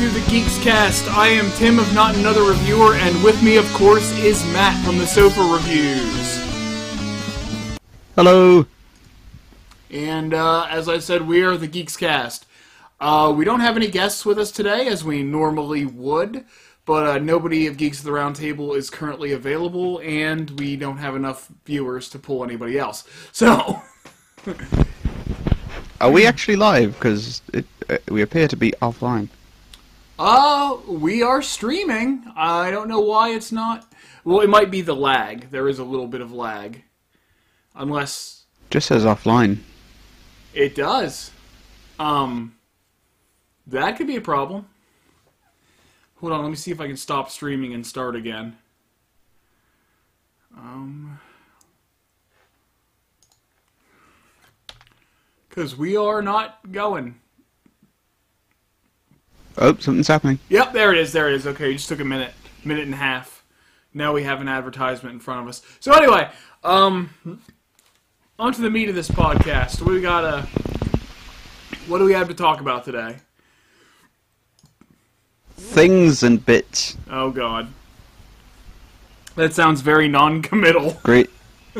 to the Geeks Cast. I am Tim of Not Another Reviewer, and with me, of course, is Matt from the Sofa Reviews. Hello. And uh, as I said, we are the Geeks Cast. Uh, we don't have any guests with us today, as we normally would, but uh, nobody of Geeks at the Roundtable is currently available, and we don't have enough viewers to pull anybody else. So, Are we actually live? Because uh, we appear to be offline. Uh, we are streaming. I don't know why it's not. Well, it might be the lag. There is a little bit of lag. Unless Just says offline. It does. Um, that could be a problem. Hold on, let me see if I can stop streaming and start again. Um, because we are not going. Oh, something's happening. Yep, there it is. There it is. Okay, it just took a minute, minute and a half. Now we have an advertisement in front of us. So anyway, um, on to the meat of this podcast. We got? a. what do we have to talk about today? Things and bits. Oh God, that sounds very non-committal. Great.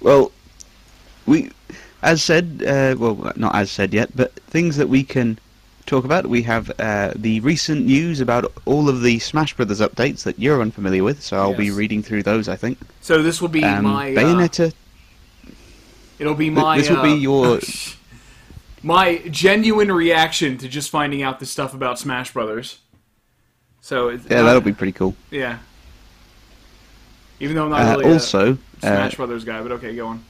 well, we, as said, uh, well, not as said yet, but things that we can talk about. We have uh, the recent news about all of the Smash Brothers updates that you're unfamiliar with, so I'll be reading through those. I think. So this will be Um, my. Uh, Bayonetta. it'll be my. this will be uh, your- my genuine reaction to just finding out the stuff about Smash Brothers. So yeah, that'll be pretty cool. Yeah. Even though I'm not Uh, really also, a Smash uh, Brothers guy, but okay, go on.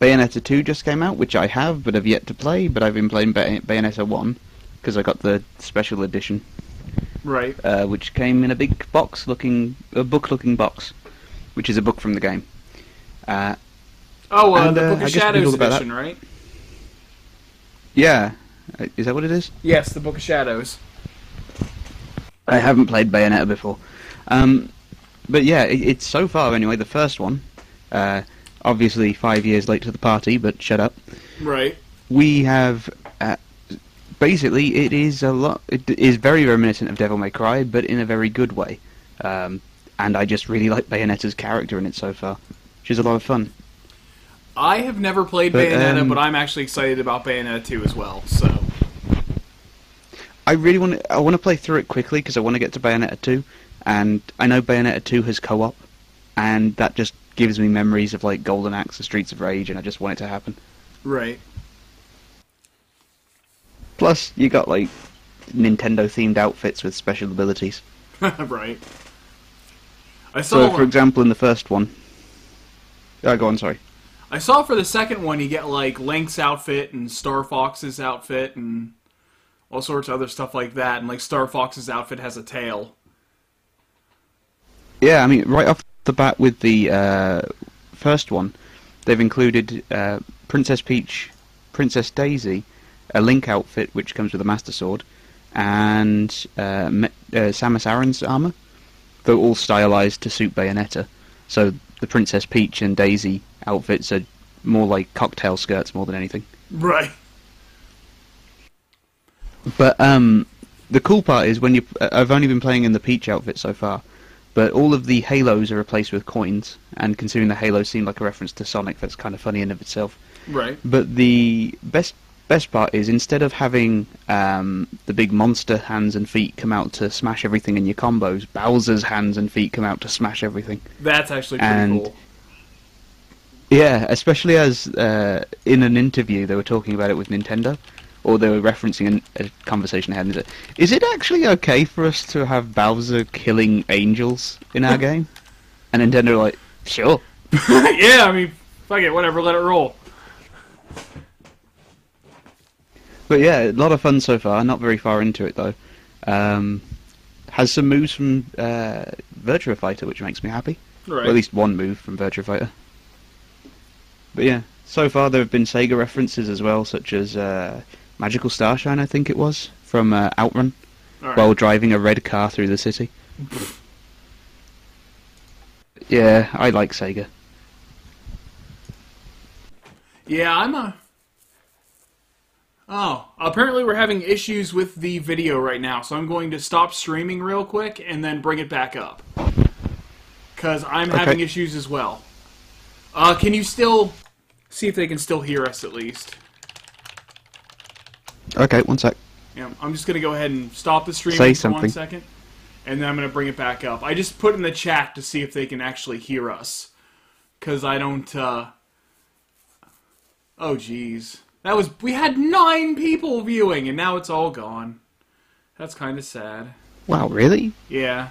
Bayonetta 2 just came out, which I have but have yet to play, but I've been playing Bay- Bayonetta 1 because I got the special edition, Right. uh, which came in a big box looking, a book looking box, which is a book from the game. Uh, Oh, uh, and, the uh, Book of guess we can Shadows talk about that. edition, right? yeah, Uh, is that what it is? Yes, the Book of Shadows. I haven't played Bayonetta before. Um, but yeah, it, it's so far anyway, the first one. Uh, obviously, five years late to the party, but shut up. Right. we have uh, basically it is a lot it is very reminiscent of Devil May Cry but in a very good way um, and I just really like Bayonetta's character in it so far She's a lot of fun I have never played But, Bayonetta, um, but I'm actually excited about Bayonetta 2 as well, so. I really want to I want to play through it quickly because I want to get to Bayonetta 2 and I know Bayonetta 2 has co-op and that just gives me memories of like Golden Axe and Streets of Rage and I just want it to happen Right. plus you got like Nintendo themed outfits with special abilities right. I saw so for example in the first one oh, go on sorry I saw for the second one you get like Link's outfit and Star Fox's outfit and all sorts of other stuff like that, and like Star Fox's outfit has a tail. Yeah, I mean, right off the bat with the uh, first one, they've included uh, Princess Peach, Princess Daisy, a Link outfit which comes with a Master Sword, and uh, Me- uh, Samus Aran's armor. They're all stylized to suit Bayonetta. So the Princess Peach and Daisy outfits are more like cocktail skirts more than anything. Right. But um, the cool part is when you. I've only been playing in the Peach outfit so far, but all of the halos are replaced with coins, and considering the halos seem like a reference to Sonic, that's kind of funny in of itself. Right. But the best best part is instead of having um, the big monster hands and feet come out to smash everything in your combos, Bowser's hands and feet come out to smash everything. That's actually pretty And- cool. Yeah, especially as uh, in an interview they were talking about it with Nintendo, or they were referencing an, a conversation they had. And they said, Is it actually okay for us to have Bowser killing angels in our game? And Nintendo were like, sure. yeah, I mean, fuck it, whatever, let it roll. But yeah, a lot of fun so far. Not very far into it though. Um, has some moves from uh, Virtua Fighter, which makes me happy. Right. Or at least one move from Virtua Fighter. But yeah, so far there have been Sega references as well, such as uh, Magical Starshine, I think it was, from uh, Outrun, right. while driving a red car through the city. yeah, I like Sega. Yeah, I'm a. Oh, apparently we're having issues with the video right now, so I'm going to stop streaming real quick and then bring it back up. Because I'm Okay. having issues as well. Uh, can you still see if they can still hear us at least? Okay, one sec. Yeah, I'm just gonna go ahead and stop the stream Say for one something. second, and then I'm gonna bring it back up. I just put in the chat to see if they can actually hear us, because I don't. uh... Oh, jeez, that was we had nine people viewing, and now it's all gone. That's kind of sad. Wow, really? Yeah.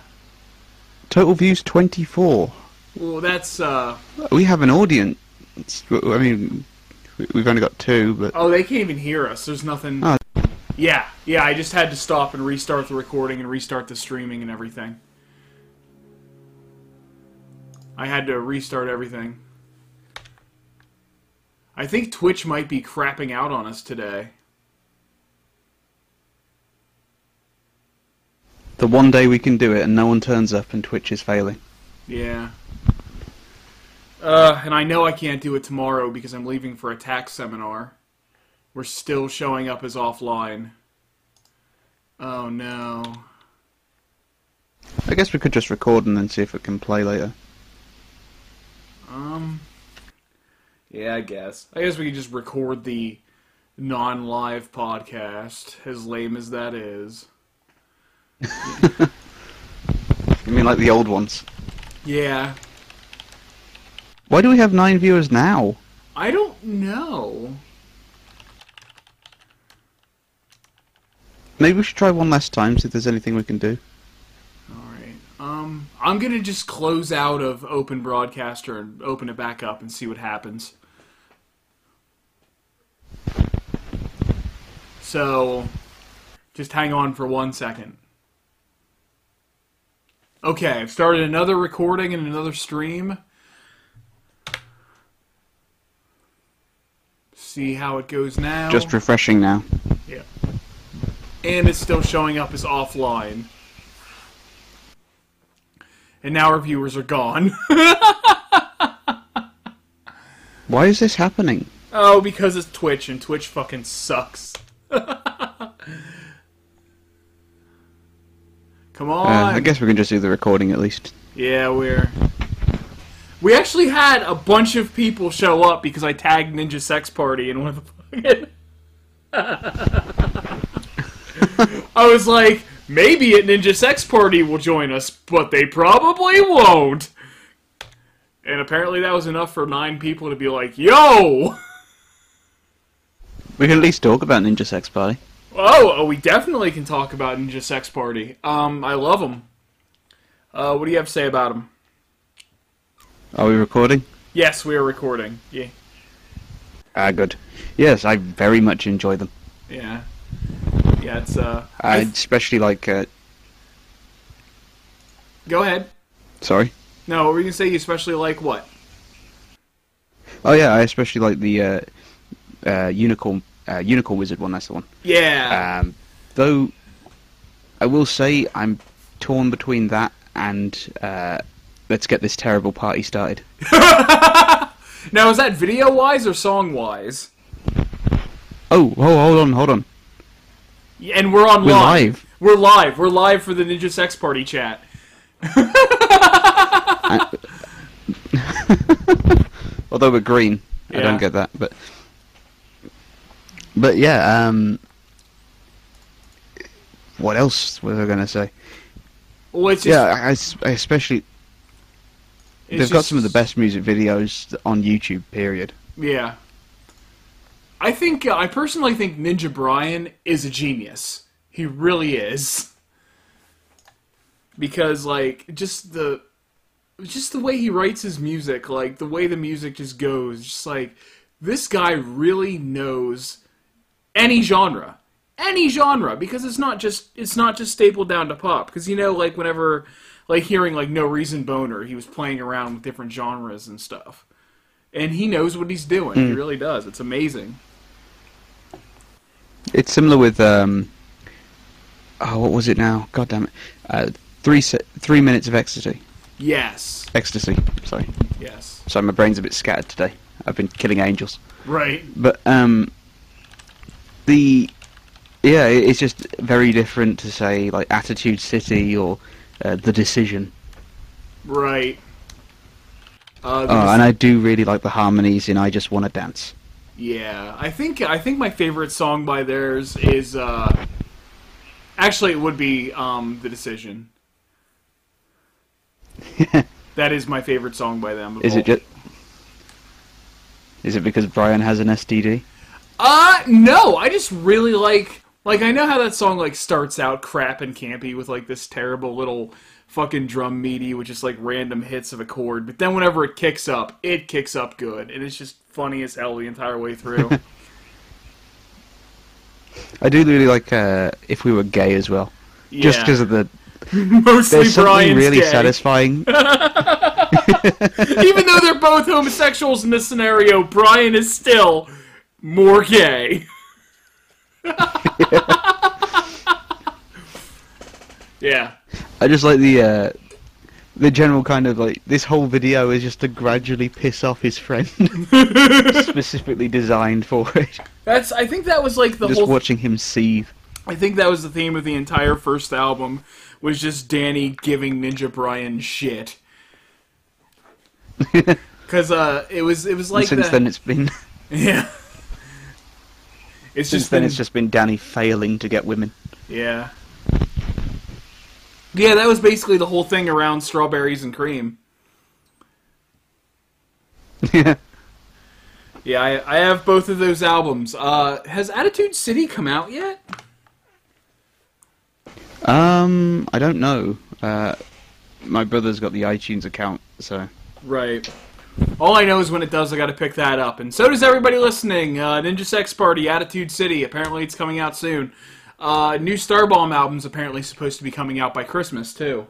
Total views 24. Well, that's. uh... We have an audience. I mean, we- we've only got two, but Oh, they can't even hear us. There's nothing. Oh. Yeah, yeah. I just had to stop and restart the recording and restart the streaming and everything. I had to restart everything. I think Twitch might be crapping out on us today. the one day we can do it and no one turns up and Twitch is failing. Yeah. Uh, and I know I can't do it tomorrow because I'm leaving for a tax seminar. We're still showing up as offline. Oh no. I guess we could just record and then see if it can play later. Um. Yeah, I guess. I guess we could just record the non-live podcast, as lame as that is. You mean like the old ones? Yeah. Why do we have nine viewers now? I don't know. Maybe we should try one last time, see if there's anything we can do. Alright. Um, I'm gonna just close out of Open Broadcaster and open it back up and see what happens. So, just hang on for one second. Okay, I've started another recording and another stream. See how it goes now. Just refreshing now. Yeah. And it's still showing up as offline. And now our viewers are gone. Why is this happening? oh, because it's Twitch and Twitch fucking sucks. Come on. Uh, I guess we can just do the recording at least. Yeah, we're. We actually had a bunch of people show up because I tagged Ninja Sex Party in one of the fucking. I was like, maybe at Ninja Sex Party will join us, but they probably won't. And apparently that was enough for nine people to be like, yo! We can at least talk about Ninja Sex Party. Oh, oh, we definitely can talk about Ninja Sex Party. Um, I love them. Uh, what do you have to say about them? Are we recording? Yes, we are recording. Yeah. Ah, good. Yes, I very much enjoy them. Yeah. Yeah, it's uh. I especially like. Uh, go ahead. sorry. No, what were you gonna say? You especially like what? Oh yeah, I especially like the uh, uh, unicorn uh, unicorn wizard one. That's the one. Yeah. Um, though, I will say I'm torn between that and uh, let's get this terrible party started. now, is that video wise or song wise? Oh, oh, hold on, hold on. And we're on We're live. live. We're live. We're live for the Ninja Sex Party chat. Although we're green, I don't get that, but but yeah. Um, what else was I going to say? Well, it's just, yeah, I, I especially they've got some of the best music videos on YouTube. Period. Yeah. I think uh, I personally think Ninja Brian is a genius. He really is. Because like just the just the way he writes his music, like the way the music just goes, just like this guy really knows any genre. Any genre because it's not just it's not just stapled down to pop because you know like whenever like hearing like No Reason Boner, he was playing around with different genres and stuff and he knows what he's doing. He really does. It's amazing. It's similar with um. Oh, what was it now? God damn it! Uh, three se- three minutes of ecstasy. Yes. Ecstasy. Sorry. Yes. Sorry, my brain's a bit scattered today. I've been killing angels. Right. But um, the yeah, it's just very different to say like Attitude City or uh, The Decision. Right. Uh, Oh, and I do really like the harmonies in I Just Wanna Dance. Yeah, I think I think my favorite song by theirs is uh actually it would be um The Decision. That is my favorite song by them. Is all- it just? Is it because Brian has an STD? Uh no, I just really like like I know how that song like starts out crap and campy with like this terrible little fucking drum meaty with just like random hits of a chord, but then whenever it kicks up, it kicks up good and it's just funny as hell the entire way through. I do really like uh, if we were gay as well, yeah. just because of the. mostly There's something Brian's really gay. satisfying. Even though they're both homosexuals in this scenario, Brian is still more gay. yeah. I just like the uh, the general kind of like this whole video is just to gradually piss off his friend, specifically designed for it. That's I think that was like the just whole watching him seethe. I think that was the theme of the entire first album was just Danny giving Ninja Brian shit. Cuz uh it was it was like since the- then, it's been yeah. It's since just then been- it's just been Danny failing to get women. Yeah. Yeah, that was basically the whole thing around strawberries and cream. Yeah. Yeah, I, I have both of those albums. Uh, has Attitude City come out yet? um, I don't know. Uh, my brother's got the iTunes account, so Right. All I know is when it does, I got to pick that up, and so does everybody listening. Uh, Ninja Sex Party, Attitude City. Apparently, it's coming out soon. Uh, new Starbomb album's apparently supposed to be coming out by Christmas too.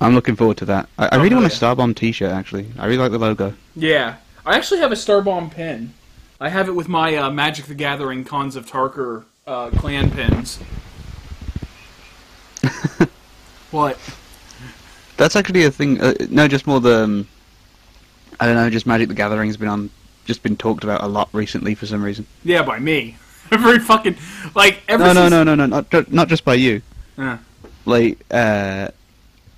I'm looking forward to that. I, I Oh, really hell want a yeah. Starbomb T-shirt. Actually, I really like the logo. Yeah, I actually have a Starbomb pin. I have it with my uh, Magic the Gathering Khans of Tarkir uh, clan pins. what? That's actually a thing. Uh, no, just more the. Um, I don't know. Just Magic the Gathering's been on, just been talked about a lot recently for some reason. Yeah, by me. Every fucking like ever No, no, since- no, no, no, not not just by you. Uh, Like, uh,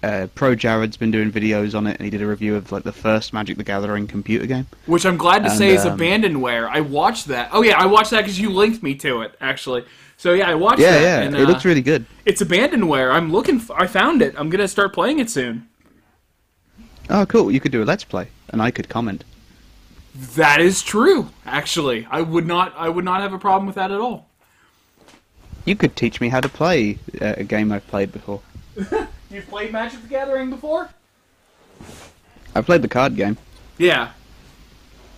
uh, Pro Jared's been doing videos on it, and he did a review of like the first Magic the Gathering computer game. which I'm glad to And, say is um, abandonware. I watched that. Oh yeah, I watched that because you linked me to it actually. So yeah, I watched Yeah, that. yeah, and, it uh, looks really good. It's abandonware. I'm looking. F- I found it. I'm gonna start playing it soon. Oh, cool! You could do a let's play, and I could comment. That is true. Actually, I would not. I would not have a problem with that at all. You could teach me how to play uh, a game I've played before. You've played Magic the Gathering before? I've played the card game. Yeah.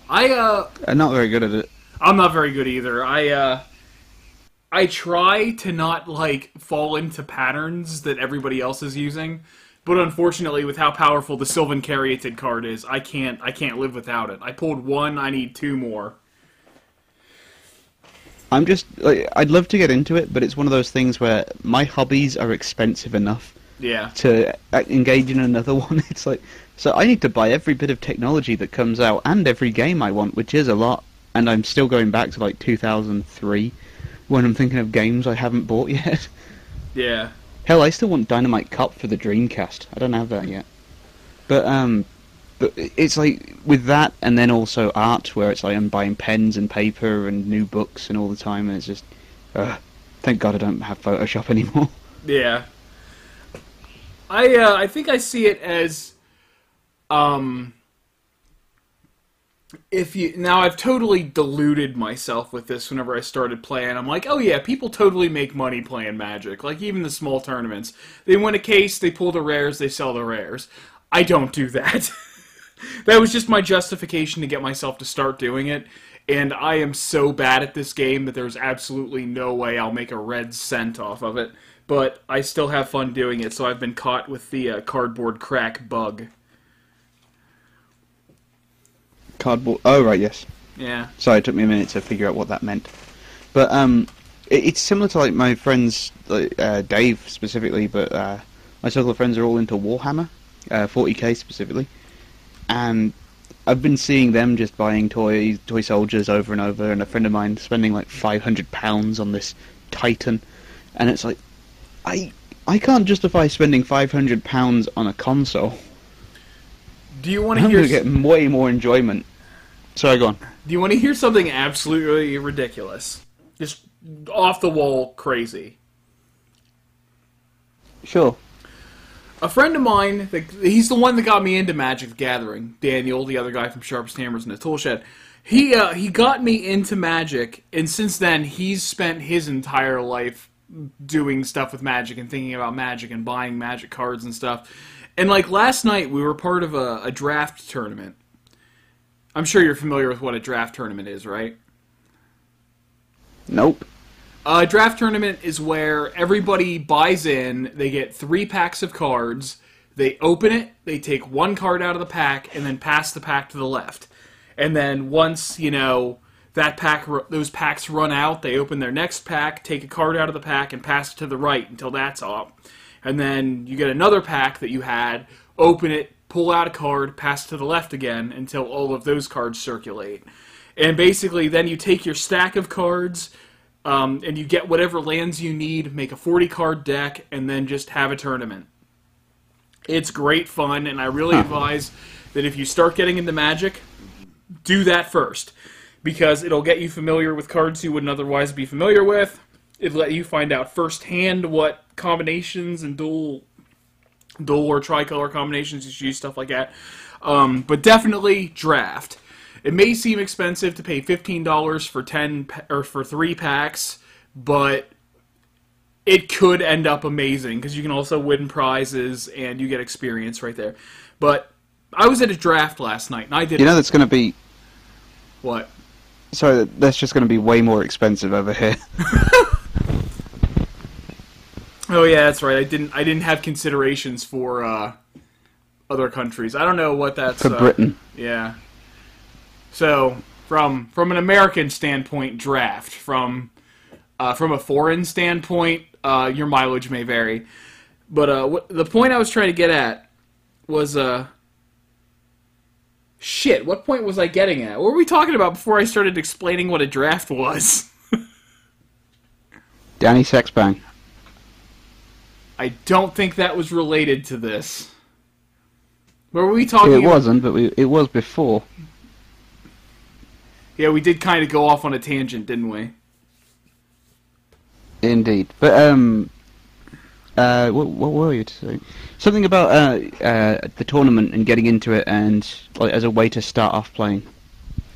I uh I'm not very good at it. I'm not very good either. I uh I try to not like fall into patterns that everybody else is using, but unfortunately with how powerful the Sylvan Caryatid card is, I can't I can't live without it. I pulled one, I need two more. I'm just like I'd love to get into it, but it's one of those things where my hobbies are expensive enough Yeah. to uh, engage in another one. It's like so I need to buy every bit of technology that comes out and every game I want, which is a lot. And I'm still going back to like 2003 when I'm thinking of games I haven't bought yet. Yeah. Hell, I still want Dynamite Cop for the Dreamcast. I don't have that yet. But um, but it's like with that, and then also art, where it's like I'm buying pens and paper and new books and all the time, and it's just, uh, thank God I don't have Photoshop anymore. Yeah. I uh, I think I see it as um if you now I've totally deluded myself with this whenever I started playing. I'm like, "Oh yeah, people totally make money playing Magic. Like even the small tournaments. They win a case, they pull the rares, they sell the rares." I don't do that. that was just my justification to get myself to start doing it. And I am so bad at this game that there's absolutely no way I'll make a red cent off of it. But I still have fun doing it, so I've been caught with the uh, cardboard crack bug. Cardboard. Oh right, yes. Yeah. Sorry, it took me a minute to figure out what that meant. But um, it, it's similar to like my friends, like, uh, Dave specifically, but uh, my circle of friends are all into Warhammer, uh, 40k specifically, and I've been seeing them just buying toy toy soldiers over and over, and a friend of mine spending like five hundred pounds on this Titan, and it's like, I I can't justify spending five hundred pounds on a console. Do you want to hear? I'm gonna get way more enjoyment. Sorry, go on. Do you want to hear something absolutely ridiculous? Just off the wall crazy. Sure. A friend of mine, he's the one that got me into Magic the Gathering. Daniel, the other guy from Sharpest Hammers in the Tool Shed. He uh, he got me into Magic, and since then he's spent his entire life doing stuff with Magic and thinking about Magic and buying Magic cards and stuff. And like last night, we were part of a, a draft tournament. I'm sure you're familiar with what a draft tournament is, right? Nope. A draft tournament is where everybody buys in, they get three packs of cards, they open it, they take one card out of the pack, and then pass the pack to the left. And then once, you know, that pack those packs run out, they open their next pack, take a card out of the pack, and pass it to the right until that's off. And then you get another pack that you had, open it, pull out a card, pass to the left again until all of those cards circulate. And basically, then you take your stack of cards, um, and you get whatever lands you need, make a 40 card deck, and then just have a tournament. It's great fun, and I really advise that if you start getting into Magic, do that first. Because it'll get you familiar with cards you wouldn't otherwise be familiar with. It'll let you find out firsthand what combinations and dual dual or tricolor combinations you should use, stuff like that. Um, but definitely draft. It may seem expensive to pay fifteen dollars for ten or for three packs, but it could end up amazing because you can also win prizes and you get experience right there. But I was at a draft last night and I did You know that's going to be. what? Sorry, that's just going to be way more expensive over here. Oh yeah, that's right. I didn't I didn't have considerations for uh, other countries. I don't know what that's For uh, Britain. Yeah. So from from an American standpoint, draft from uh, from a foreign standpoint, uh, your mileage may vary. But uh, what, the point I was trying to get at was uh, shit. What point was I getting at? What were we talking about before I started explaining what a draft was? Danny Sexbang. I don't think that was related to this. Were we talking? It wasn't, but we, it was before. Yeah, we did kind of go off on a tangent, didn't we? Indeed. But, um. Uh, what, what were you saying? Something about uh, uh, the tournament and getting into it, and like as a way to start off playing.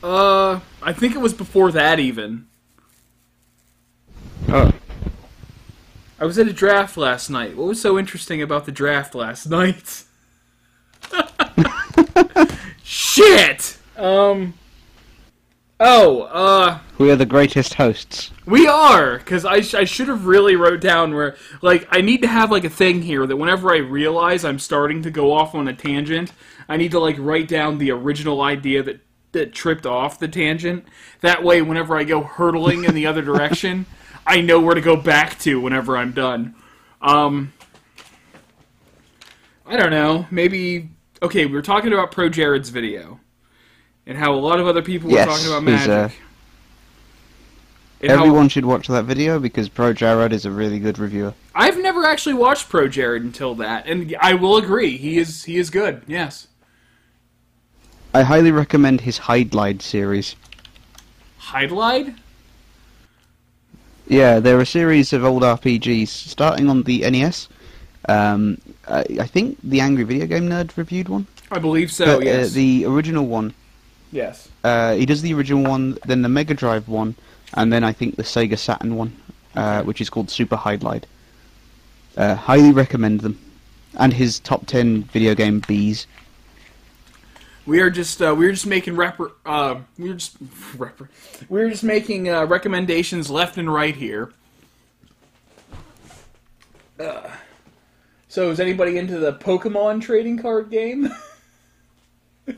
Uh, I think it was before that even. Oh, I was at a draft last night. What was so interesting about the draft last night? Shit. Um. Oh, uh, we are the greatest hosts. we are because I, sh- I should have really wrote down where like I need to have like a thing here that whenever I realize I'm starting to go off on a tangent, I need to like write down the original idea that that tripped off the tangent. That way, whenever I go hurtling in the other direction, I know where to go back to whenever I'm done. Um, I don't know. Maybe okay. We were talking about Pro Jared's video and how a lot of other people were talking about magic. uh, And how- Everyone should watch that video because Pro Jared is a really good reviewer. I've never actually watched Pro Jared until that, and I will agree he is he is good. Yes, I highly recommend his Hydlide series. Hydlide. Yeah, they're a series of old RPGs starting on the NES. Um, I, I think the Angry Video Game Nerd reviewed one. I believe so. but, yes. uh, the original one, yes. uh, he does the original one, then the Mega Drive one, and then I think the Sega Saturn one, uh, which is called Super Hydlide. Uh, highly recommend them. And his top 10 video game bees. We are just uh, we're just making rep- uh, we're just rep- we're just making uh, recommendations left and right here. Uh, so is anybody into the Pokemon trading card game?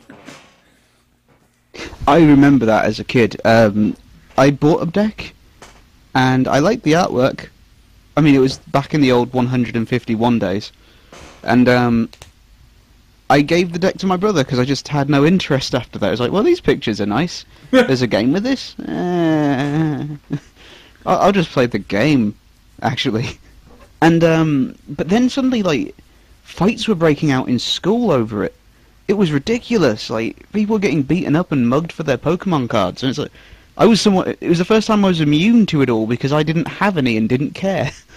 I remember that as a kid. Um, I bought a deck, and I liked the artwork. I mean, it was back in the old 151 days, and um, I gave the deck to my brother because I just had no interest after that. I was like, well, these pictures are nice. There's a game with this. Eh. I'll, I'll just play the game, actually. And um, but then suddenly, like, fights were breaking out in school over it. It was ridiculous. Like, people were getting beaten up and mugged for their Pokemon cards, and it's like, I was somewhat. It was the first time I was immune to it all because I didn't have any and didn't care.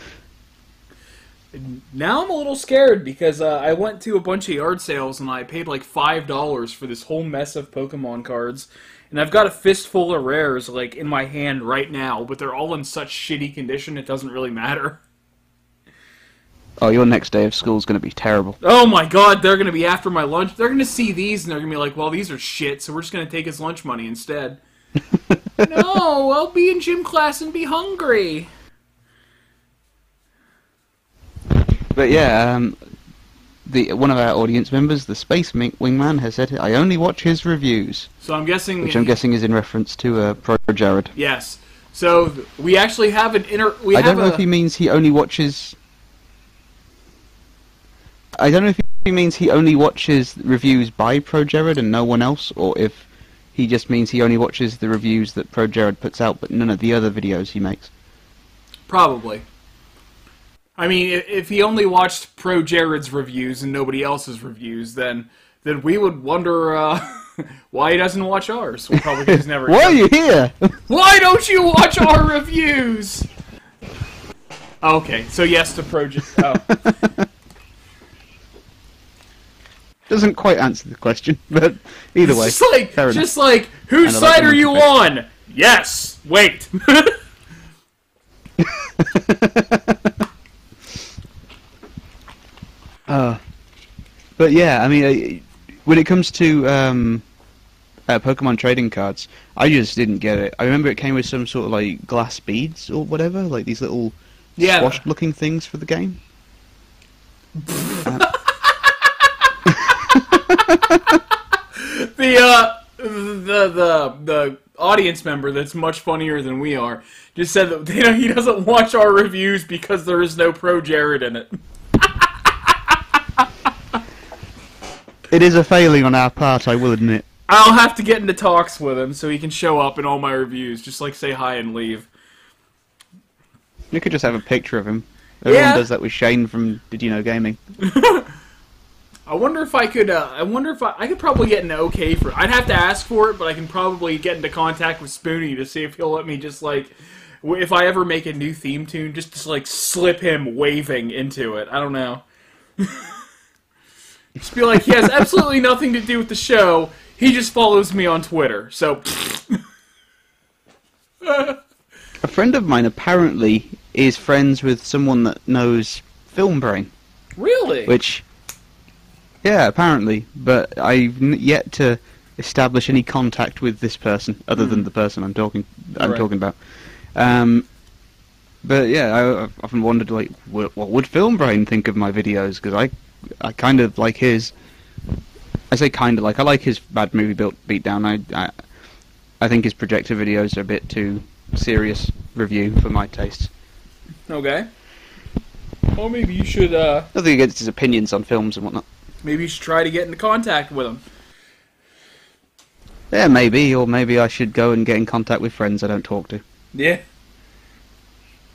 Now I'm a little scared because uh, I went to a bunch of yard sales and I paid like five dollars for this whole mess of Pokemon cards, and I've got a fistful of rares like in my hand right now, but they're all in such shitty condition it doesn't really matter. Oh, your next day of school is going to be terrible. Oh my god, they're gonna be after my lunch. They're gonna see these and they're gonna be like, "Well, these are shit, so we're just gonna take his lunch money instead." no, I'll be in gym class and be hungry. But yeah, um, the one of our audience members, the Space Mink Wingman, has said, "I only watch his reviews," So I'm guessing. which I'm guessing is in reference to uh, Pro Jared. Yes. So we actually have an inter. We I don't know a, if he means he only watches. I don't know if he means he only watches reviews by Pro Jared and no one else, or if he just means he only watches the reviews that Pro Jared puts out, but none of the other videos he makes. Probably. I mean, if he only watched Pro Jared's reviews and nobody else's reviews, then then we would wonder uh, why he doesn't watch ours. Well, probably he's never. Why are you here? Why don't you watch our reviews? Okay, so yes to Pro. Oh. Doesn't quite answer the question, but either way, Just like, just like, whose side are you on? Yes. Wait. Uh, but yeah, I mean, uh, when it comes to um, uh, Pokemon trading cards, I just didn't get it. I remember it came with some sort of like glass beads or whatever, like these little Yeah. squashed-looking things for the game. the uh the the the audience member that's much funnier than we are just said that you know, he doesn't watch our reviews because there is no pro Jared in it. It is a failing on our part, I will admit. I'll have to get into talks with him so he can show up in all my reviews. Just like say hi and leave. You could just have a picture of him. Everyone Yeah. does that with Shane from Did You Know Gaming. I wonder if I could. Uh, I wonder if I, I could probably get an okay for. I'd have to ask for it, but I can probably get into contact with Spoony to see if he'll let me just like, if I ever make a new theme tune, just to like slip him waving into it. I don't know. just be like, he has absolutely nothing to do with the show. He just follows me on Twitter. So A friend of mine apparently is friends with someone that knows Film Brain. really, Which, yeah, apparently, but I've n- yet to establish any contact with this person other than the person I'm talking I'm Right. talking about. Um, but yeah, I, I've often wondered like, what, what would Film Brain think of my videos? Because I, I kind of like his. I say kind of like I like his bad movie built beatdown. I, I, I think his projector videos are a bit too serious review for my taste. okay. Well, maybe you should. uh Nothing against his opinions on films and whatnot. Maybe you should try to get into contact with him. Yeah, maybe, or maybe I should go and get in contact with friends I don't talk to. Yeah.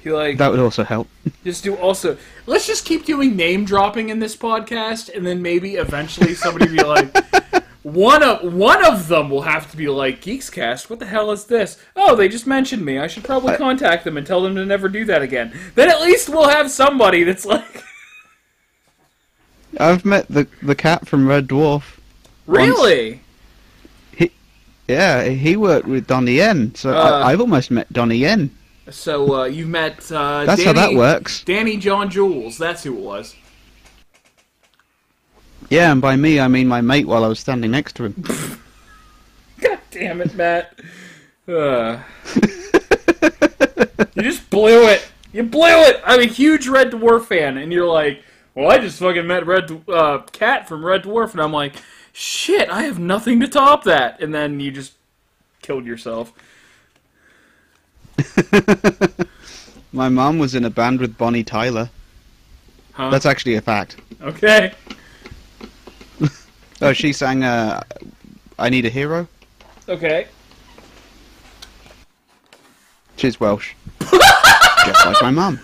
He like That would also help. just do also. Let's just keep doing name dropping in this podcast, and then maybe eventually somebody be like, one of one of them will have to be like, Geekscast, what the hell is this? Oh, they just mentioned me. I should probably I- contact them and tell them to never do that again. Then at least we'll have somebody that's like, I've met the the cat from Red Dwarf. really? He, Yeah, he worked with Donnie Yen, so Uh. I, I've almost met Donnie Yen. So uh, you met uh, That's Danny, how that works. Danny John Jules. That's who it was. Yeah, and by me I mean my mate while I was standing next to him. God damn it, Matt. Uh. you just blew it. You blew it. I'm a huge Red Dwarf fan, and you're like, well, I just fucking met Red uh, Cat from Red Dwarf, and I'm like, shit, I have nothing to top that. And then you just killed yourself. My mom was in a band with Bonnie Tyler. Huh? That's actually a fact. okay. Oh, she sang uh, "I Need a Hero." Okay. She's Welsh, just like my mum.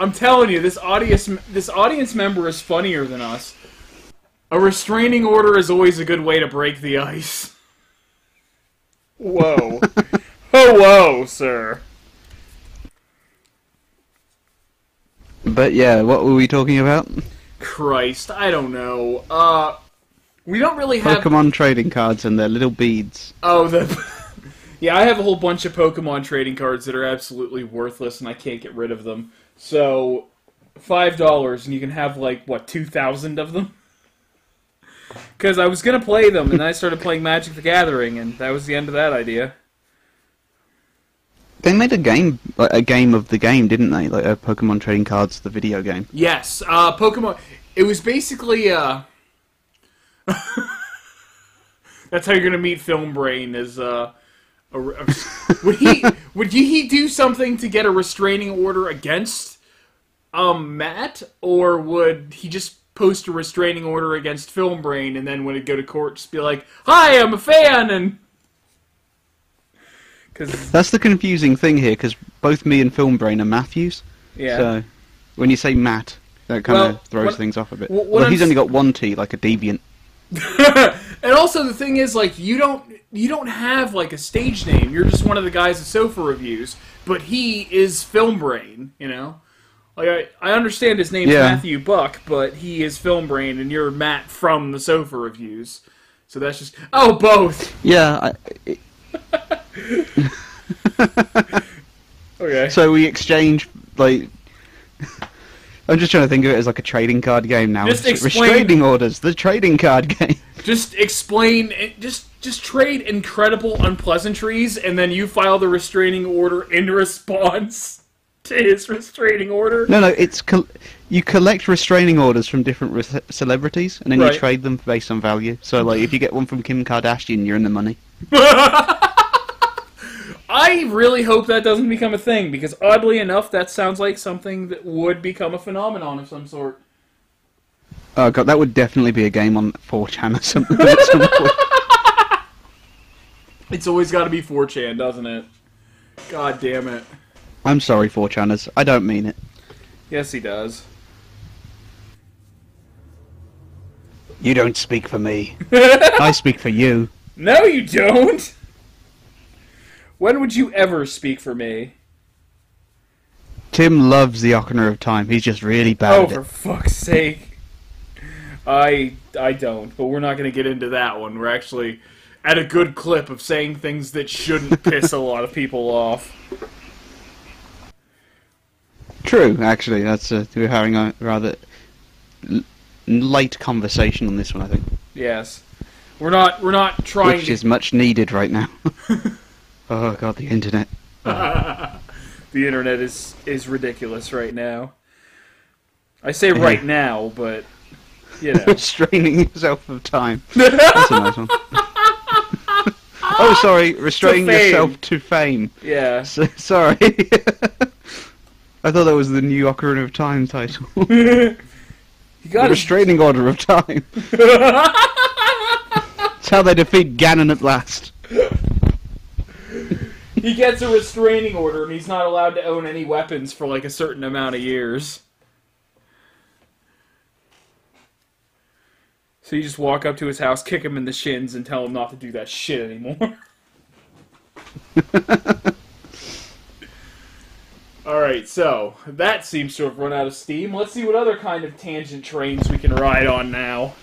I'm telling you, this audience this audience member is funnier than us. A restraining order is always a good way to break the ice. Whoa. oh, whoa, sir. But yeah, what were we talking about? Christ, I don't know. Uh, we don't really have. Pokemon trading cards and their little beads. Oh, the. yeah, I have a whole bunch of Pokemon trading cards that are absolutely worthless, and I can't get rid of them. So, five dollars, and you can have like what two thousand of them. Because I was gonna play them, and then I started playing Magic: The Gathering, and that was the end of that idea. They made a game, like a game of the game, didn't they? Like a Pokemon trading cards, the video game. Yes, uh, Pokemon. It was basically. Uh, that's how you're gonna meet Film Brain. Is uh, a, would he would he do something to get a restraining order against um Matt, or would he just post a restraining order against Film Brain, and then when it go to court, just be like, "Hi, I'm a fan," and because That's the confusing thing here, because both me and Filmbrain are Matthews. yeah, So when you say Matt, that kind of Well, throws what- things off a bit. what- what he's only got one T, like a deviant. and also the thing is like you don't you don't have like a stage name you're just one of the guys at sofa reviews but he is Filmbrain. you know like i, I understand his name's Yeah. matthew buck but he is Filmbrain, and you're matt from the sofa reviews so that's just oh both Yeah. I, okay so we exchange like. I'm just trying to think of it as like a trading card game now. Just explain- Restraining orders, the trading card game. just explain just just trade incredible unpleasantries and then you file the restraining order in response to his restraining order No, no, it's col- you collect restraining orders from different re- celebrities, and then Right. you trade them based on value. So, like, if you get one from Kim Kardashian, you're in the money. I really hope that doesn't become a thing because oddly enough, that sounds like something that would become a phenomenon of some sort. Oh god, that would definitely be a game on 4chan or something. some. It's always got to be 4chan, doesn't it? God damn it. I'm sorry, 4chaners. I don't mean it. Yes, he does. You don't speak for me. I speak for you. No, you don't. When would you ever speak for me? Tim loves the Ocarina of Time. He's just really bad Oh, at for fuck's sake. I I don't, but we're not going to get into that one. We're actually at a good clip of saying things that shouldn't piss a lot of people off. True, actually. That's uh, we're having a rather light conversation on this one, I think, Yes. We're not we're not trying which to is much needed right now. oh god, the internet. the internet is is ridiculous right now. I say right now, but you know. restraining yourself of time. That's a nice one. oh, sorry, restraining fame. yourself to fame. yeah. So, sorry. I thought that was the new Ocarina of Time title. You got to restraining order of time. It's how they defeat Ganon at last. He gets a restraining order and he's not allowed to own any weapons for like a certain amount of years. So you just walk up to his house, kick him in the shins, and tell him not to do that shit anymore. Alright, so that seems to have run out of steam. Let's see what other kind of tangent trains we can ride on now.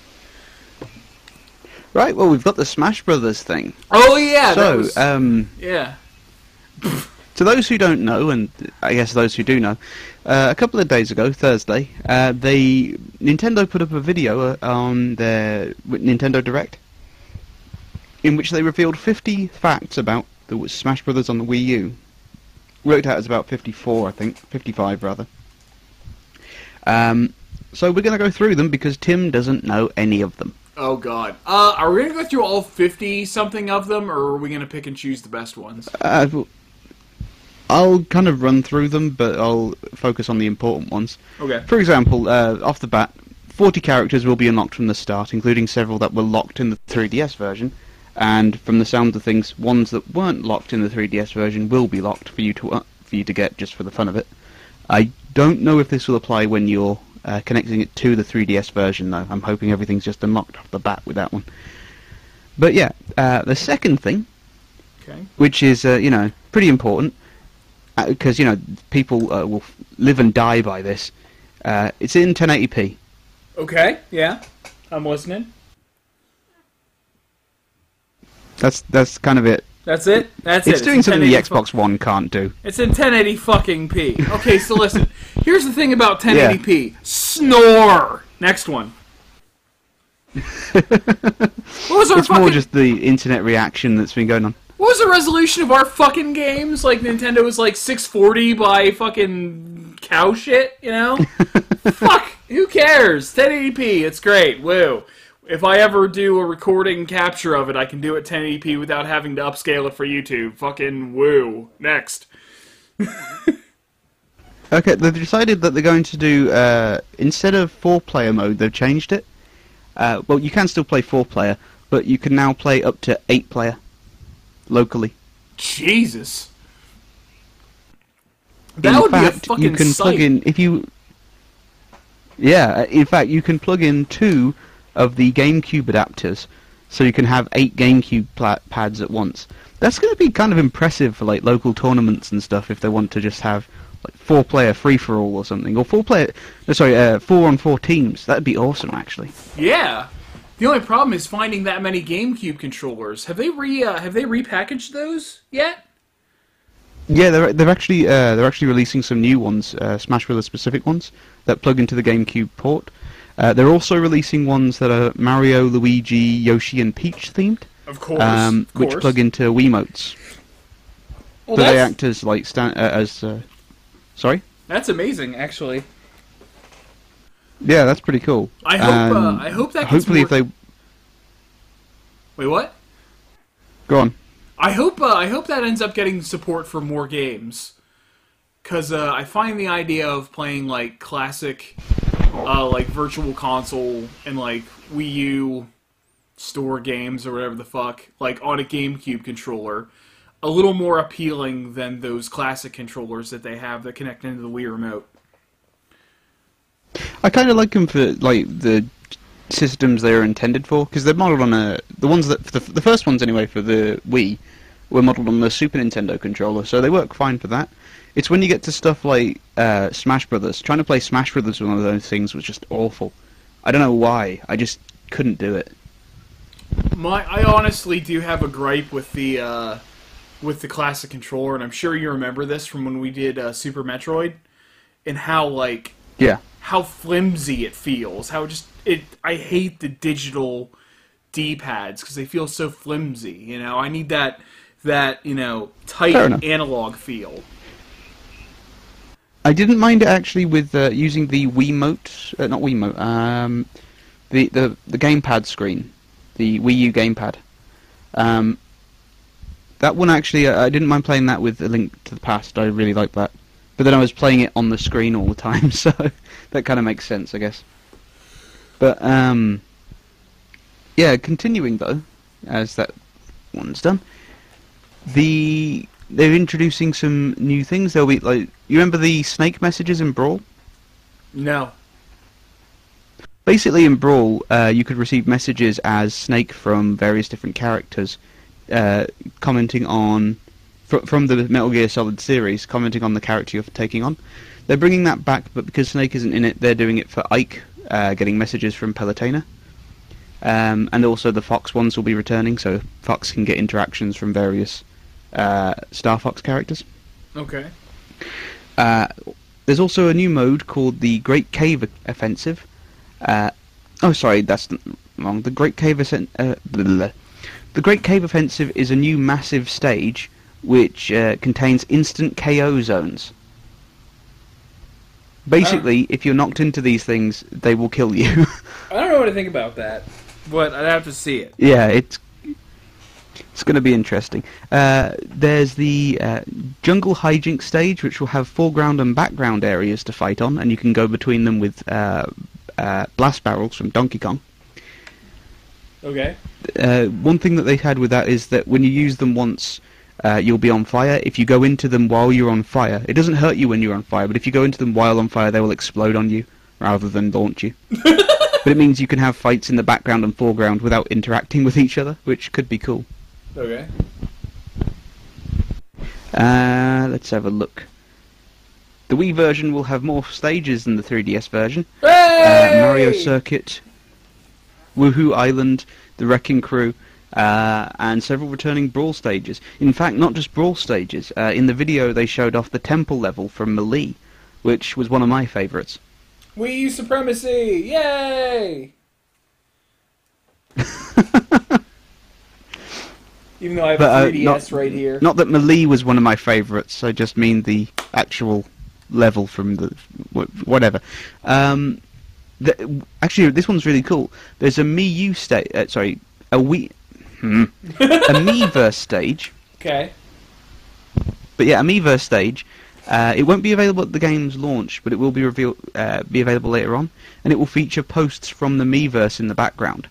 Right, well, we've got the Smash Brothers thing. Oh yeah, that so, was, um, yeah. to those who don't know, and I guess those who do know, uh, a couple of days ago, Thursday, uh, they Nintendo put up a video uh, on their Nintendo Direct, in which they revealed 50 facts about the Smash Brothers on the Wii U. Worked out as about 54, I think, 55 rather. Um, so we're going to go through them because Tim doesn't know any of them. Oh god. Uh, are we gonna go through all fifty something of them, or are we gonna pick and choose the best ones? Uh, I'll kind of run through them, but I'll focus on the important ones. Okay. For example, uh, off the bat, 40 characters will be unlocked from the start, including several that were locked in the 3DS version. And from the sound of things, ones that weren't locked in the 3DS version will be locked for you to uh, for you to get just for the fun of it. I don't know if this will apply when you're uh, connecting it to the 3DS version, though. I'm hoping everything's just unlocked off the bat with that one. But yeah, uh, the second thing, Okay. which is uh, you know pretty important, because you know people uh, will live and die by this. Uh, it's in 1080p. Okay. Yeah. I'm listening. That's that's kind of it. That's it. That's It's it. doing in something the 1080 fu- Xbox One can't do. It's in 1080 fucking p. Okay, so listen. Here's the thing about 1080p. Snore. Next one. what was our It's fucking? more just the internet reaction that's been going on. What was the resolution of our fucking games? Like Nintendo was like 640 by fucking cow shit, you know? Fuck, who cares? 1080p, it's great. Woo. If I ever do a recording capture of it, I can do it 1080p without having to upscale it for YouTube. Fucking woo. Next. Okay, they've decided that they're going to do uh, instead of four-player mode, they've changed it. Uh, well, you can still play four-player, but you can now play up to eight-player locally. Jesus. That in would fact, be a fucking you can sight. plug in if you. Yeah, in fact, you can plug in two of the GameCube adapters, so you can have eight GameCube pla- pads at once. That's going to be kind of impressive for like local tournaments and stuff if they want to just have like four-player free-for-all or something, or four-player. No, sorry, uh, four-on-four teams. That'd be awesome, actually. Yeah. The only problem is finding that many GameCube controllers. Have they re uh, have they repackaged those yet? Yeah, they're they're actually uh, they're actually releasing some new ones, uh, Smash Brothers specific ones that plug into the GameCube port. Uh, they're also releasing ones that are Mario, Luigi, Yoshi, and Peach themed, Of course. um, of which plug into Wiimotes. Well, so they act as like sta- uh, as uh, sorry. that's amazing, actually. Yeah, that's pretty cool. I hope. uh, Um, I hope that. Gets hopefully, more... if they wait, what? go on. I hope. Uh, I hope that ends up getting support for more games. Cause uh, I find the idea of playing like classic, uh, like virtual console and like Wii U store games or whatever the fuck, like on a GameCube controller, a little more appealing than those classic controllers that they have that connect into the Wii remote. I kind of like them for like the systems they're intended for because they're modeled on a the ones that the, the first ones anyway for the Wii were modeled on the Super Nintendo controller, so they work fine for that. It's when you get to stuff like uh, Smash Brothers. Trying to play Smash Brothers with one of those things was just awful. I don't know why. I just couldn't do it. My, I honestly do have a gripe with the uh, with the classic controller, and I'm sure you remember this from when we did uh, Super Metroid, and how like Yeah. how flimsy it feels. How just it. I hate the digital D-pads because they feel so flimsy. You know, I need that that you know tight analog feel. I didn't mind it actually with uh, using the Wiimote, uh, not Wiimote, um, the, the the gamepad screen, the Wii U gamepad. Um, that one actually, uh, I didn't mind playing that with A Link to the Past. I really liked that, but then I was playing it on the screen all the time, so that kind of makes sense, I guess. But um, yeah, continuing though, as that one's done, the they're introducing some new things. There'll be like you remember the snake messages in Brawl. No. Basically, in Brawl, uh, you could receive messages as Snake from various different characters, uh, commenting on fr- from the Metal Gear Solid series, commenting on the character you're taking on. They're bringing that back, but because Snake isn't in it, they're doing it for Ike, uh, getting messages from Palutena. Um, and also the Fox ones will be returning, so Fox can get interactions from various uh, Star Fox characters. Okay. Uh, there's also a new mode called the Great Cave Offensive. Uh, oh, sorry, that's wrong. The Great Cave uh, blah, blah, blah. The Great Cave Offensive is a new massive stage which uh, contains instant KO zones. Basically, if you're knocked into these things, they will kill you. I don't know what to think about that, but I'd have to see it. yeah, it's it's going to be interesting. Uh, there's the uh, jungle hijink stage, which will have foreground and background areas to fight on, and you can go between them with uh, uh, blast barrels from Donkey Kong. Okay. Uh, one thing that they had with that is that when you use them once, uh, you'll be on fire. If you go into them while you're on fire, it doesn't hurt you when you're on fire, but if you go into them while on fire, they will explode on you rather than launch you. but it means you can have fights in the background and foreground without interacting with each other, which could be cool. Okay. Uh, let's have a look. The Wii version will have more stages than the 3DS version. Uh, Mario Circuit, Wuhu Island, The Wrecking Crew, uh, and several returning Brawl stages. In fact, not just Brawl stages. Uh, in the video, they showed off the temple level from Melee, which was one of my favourites. Wii U supremacy! Yay! Even though I have But, uh, a 3DS not- right here. Not that Melee was one of my favourites. I just mean the actual level from the whatever. Um, the, actually, this one's really cool. There's a Mii U stage. Uh, sorry, a Wii. Hmm, a Miiverse stage. Okay. But yeah, a Miiverse stage. Uh, it won't be available at the game's launch, but it will be reveal- uh, be available later on, and it will feature posts from the Miiverse in the background.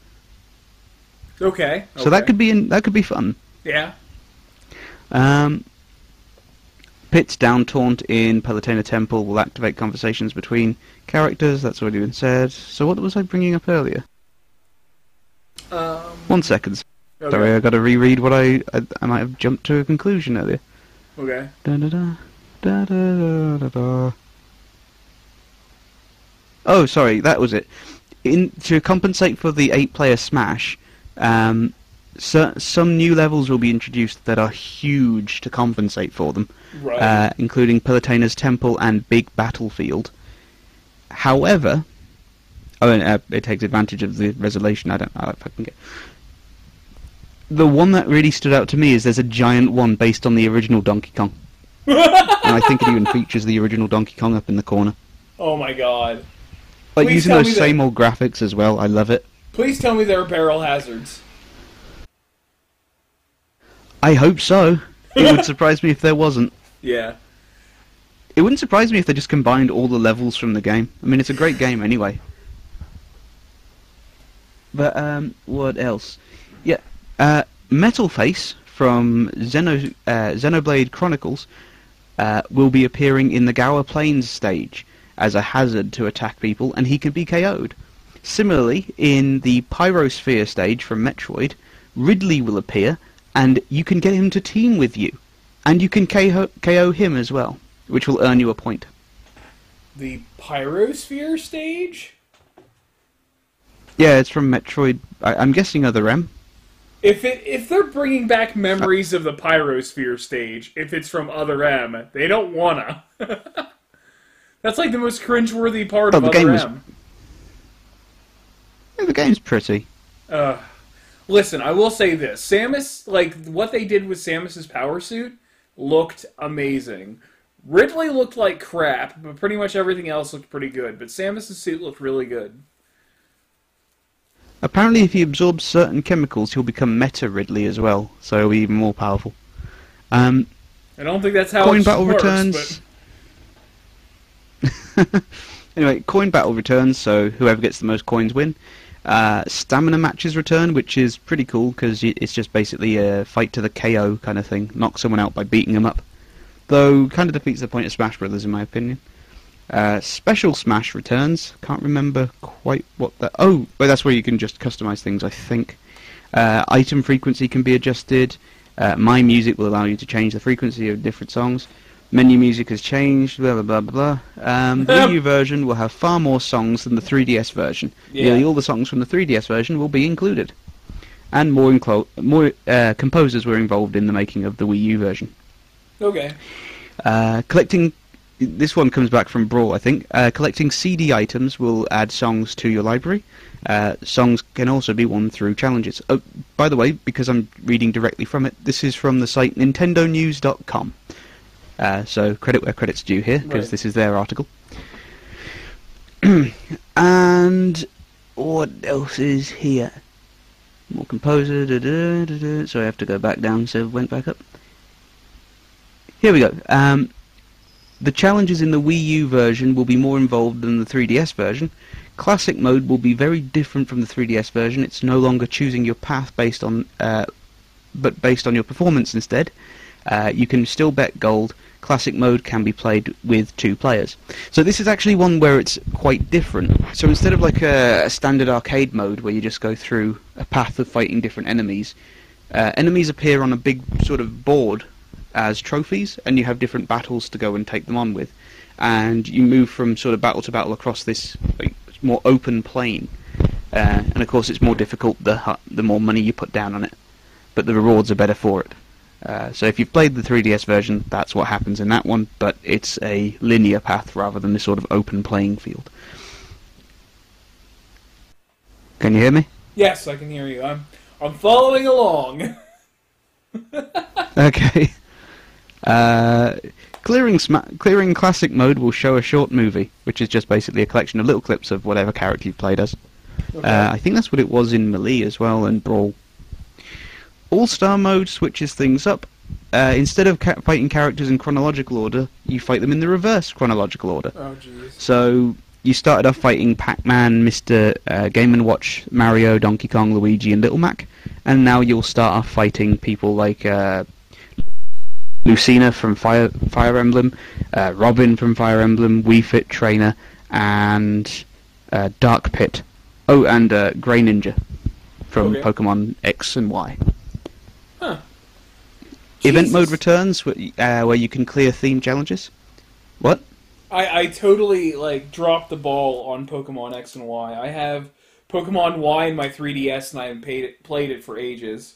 Okay. So that could be in, that could be fun. Yeah. Um, Pit's down taunt in Palutena Temple will activate conversations between characters. That's already been said. So what was I bringing up earlier? Um, One second. Okay. Sorry, I got to reread what I, I I might have jumped to a conclusion earlier. Okay. Da da da da da da da. Oh, sorry, that was it. In to compensate for the eight-player Smash, um, so, some new levels will be introduced that are huge to compensate for them, Right. uh, including Palutena's Temple and Big Battlefield. However, oh, and, uh, it takes advantage of the resolution. I don't know if I can get. The one that really stood out to me is there's a giant one based on the original Donkey Kong and I think it even features the original Donkey Kong up in the corner. oh my god. Like Please using those me that- same old graphics as well. I love it. Please tell me there are barrel hazards. I hope so. It would surprise me if there wasn't. Yeah. It wouldn't surprise me if they just combined all the levels from the game. I mean, it's a great game anyway. But um, what else? Uh, Metal Face from Xeno uh, Xenoblade Chronicles uh, will be appearing in the Gaur Plains stage as a hazard to attack people, and he can be KO'd. Similarly, in the Pyrosphere stage from Metroid, Ridley will appear, and you can get him to team with you, and you can KO, KO him as well, which will earn you a point. The Pyrosphere stage? Yeah, it's from Metroid. I, I'm guessing Other M. If it if they're bringing back memories of the Pyrosphere stage, if it's from Other M, they don't wanna. That's like the most cringeworthy part Oh, of the Other game was- M. Yeah, the game's pretty. Uh, listen, I will say this: Samus, like what they did with Samus's power suit, looked amazing. Ridley looked like crap, but pretty much everything else looked pretty good. But Samus's suit looked really good. Apparently, if he absorbs certain chemicals, he'll become Meta Ridley as well, so he'll be even more powerful. Um, I don't think that's how coin battle works, returns. anyway, coin battle returns, so whoever gets the most coins win. Uh, stamina matches return, which is pretty cool because it's just basically a fight to the KO kind of thing. Knock someone out by beating them up. Though, kind of defeats the point of Smash Brothers, in my opinion. Uh, special Smash returns. Can't remember quite what that. Oh, well, that's where you can just customize things, I think. Uh, item frequency can be adjusted. Uh, My Music will allow you to change the frequency of different songs. Menu music has changed. Blah blah blah blah. Um, the Wii U version will have far more songs than the 3DS version. Yeah. Nearly all the songs from the 3DS version will be included, and more inclo- more uh, composers were involved in the making of the Wii U version. okay. Uh, collecting this one comes back from Brawl, I think. Uh, collecting CD items will add songs to your library. Uh, songs can also be won through challenges. Oh, by the way, because I'm reading directly from it, this is from the site NintendoNews.com. Uh, so credit where credit's due here, because Right. this is their article. and what else is here? More composer. Da, da, da, da. Sorry, I have to go back down, so went back up. Here we go. Um, the challenges in the Wii U version will be more involved than the 3DS version. Classic mode will be very different from the 3DS version. It's no longer choosing your path based on, uh, but based on your performance instead. Uh, you can still bet gold. Classic mode can be played with two players. So this is actually one where it's quite different. So instead of like a, a standard arcade mode where you just go through a path of fighting different enemies, uh, enemies appear on a big sort of board as trophies, and you have different battles to go and take them on with. And you move from sort of battle to battle across this like, more open plane. Uh, and of course, it's more difficult the the more money you put down on it, but the rewards are better for it. Uh, so if you've played the 3DS version, that's what happens in that one, but it's a linear path rather than this sort of open playing field. Can you hear me? Yes, I can hear you. I'm I'm following along. Okay. Uh, clearing sma- clearing classic mode will show a short movie, which is just basically a collection of little clips of whatever character you've played as. Uh, I think that's what it was in Melee as well and Brawl. All Star mode switches things up. Uh, instead of ca- fighting characters in chronological order, you fight them in the reverse chronological order. oh jeez. So you started off fighting Pac-Man, Mr. Uh, Game and Watch, Mario, Donkey Kong, Luigi, and Little Mac, and now you'll start off fighting people like uh, Lucina from Fire Fire Emblem, uh, Robin from Fire Emblem, Wii Fit Trainer, and uh, Dark Pit. Oh, and uh, Greninja from Okay. Pokemon X and Y. Huh. Event Jesus. mode returns, uh, where you can clear theme challenges. What? I, I totally like dropped the ball on Pokemon X and Y. I have Pokemon Y in my 3DS and I haven't paid it, played it for ages,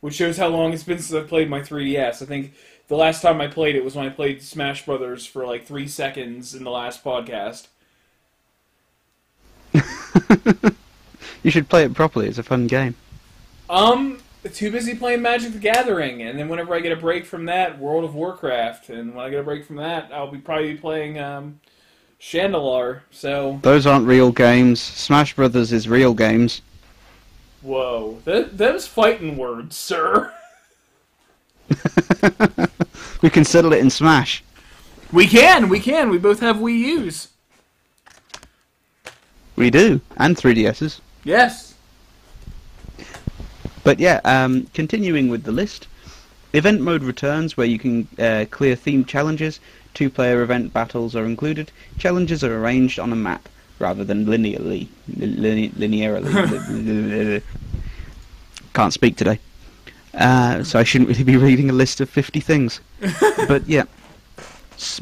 which shows how long it's been since I've played my 3DS. I think the last time I played it was when I played Smash Brothers for like three seconds in the last podcast. You should play it properly. It's a fun game. Um, too busy playing Magic the Gathering, and then whenever I get a break from that, World of Warcraft, and when I get a break from that, I'll be probably playing um, Chandelar. So Those aren't real games. Smash Brothers is real games. Whoa, that them's fighting words, sir. we can settle it in Smash. We can, we can. We both have Wii U's. We do, and 3DSs. Yes. But yeah, um, continuing with the list, event mode returns where you can uh, clear themed challenges. Two-player event battles are included. Challenges are arranged on a map rather than linearly. Linearly. Can't speak today, uh, so I shouldn't really be reading a list of 50 things. but yeah, S-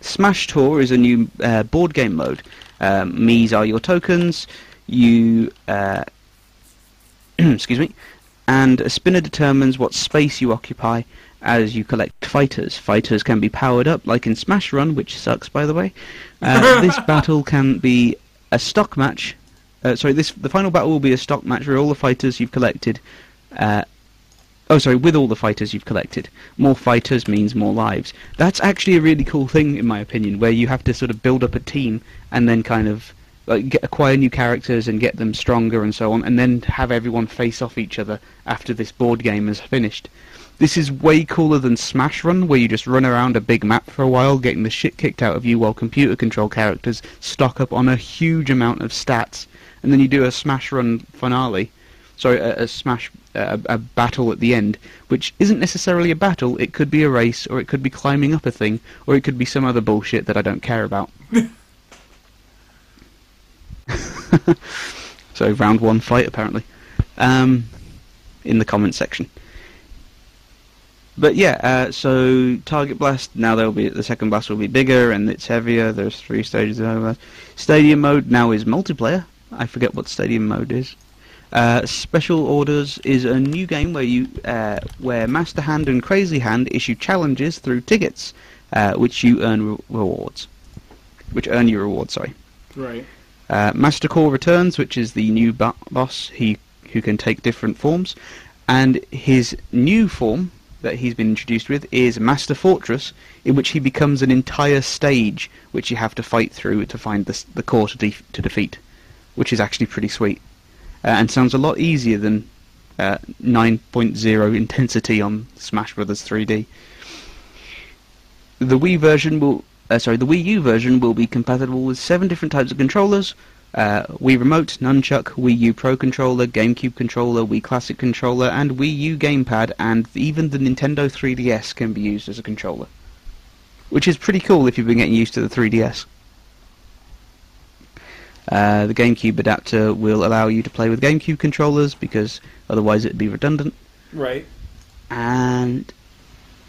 Smash Tour is a new uh, board game mode. Um, Mii's are your tokens. You uh, excuse me, and a spinner determines what space you occupy as you collect fighters. Fighters can be powered up, like in Smash Run, which sucks, by the way. Uh, this battle can be a stock match. Uh, sorry, this the final battle will be a stock match where all the fighters you've collected. Oh, sorry, with all the fighters you've collected. More fighters means more lives. That's actually a really cool thing, in my opinion, where you have to sort of build up a team and then kind of like get, acquire new characters and get them stronger and so on, and then have everyone face off each other after this board game is finished. This is way cooler than Smash Run, where you just run around a big map for a while, getting the shit kicked out of you while computer control characters stock up on a huge amount of stats, and then you do a Smash Run finale. Sorry, a, a Smash a, a battle at the end, which isn't necessarily a battle. It could be a race, or it could be climbing up a thing, or it could be some other bullshit that I don't care about. so round one fight apparently, um, in the comment section. But yeah, uh, so target blast now there'll be the second blast will be bigger and it's heavier. There's three stages of blast. Stadium mode now is multiplayer. I forget what stadium mode is. Uh, Special Orders is a new game where you uh, where Master Hand and Crazy Hand issue challenges through tickets, uh, which you earn re- rewards, which earn you rewards. Sorry. Right. Uh, Master Core returns, which is the new bo- boss he who can take different forms, and his new form that he's been introduced with is Master Fortress, in which he becomes an entire stage which you have to fight through to find the, the core to, de- to defeat, which is actually pretty sweet, uh, and sounds a lot easier than uh, 9.0 intensity on Smash Bros. 3D. The Wii version will, uh, sorry, the Wii U version will be compatible with seven different types of controllers, uh, Wii Remote, Nunchuck, Wii U Pro Controller, GameCube Controller, Wii Classic Controller, and Wii U Gamepad, and even the Nintendo 3DS can be used as a controller. Which is pretty cool if you've been getting used to the 3DS. Uh, the GameCube adapter will allow you to play with GameCube controllers because otherwise it'd be redundant. Right. And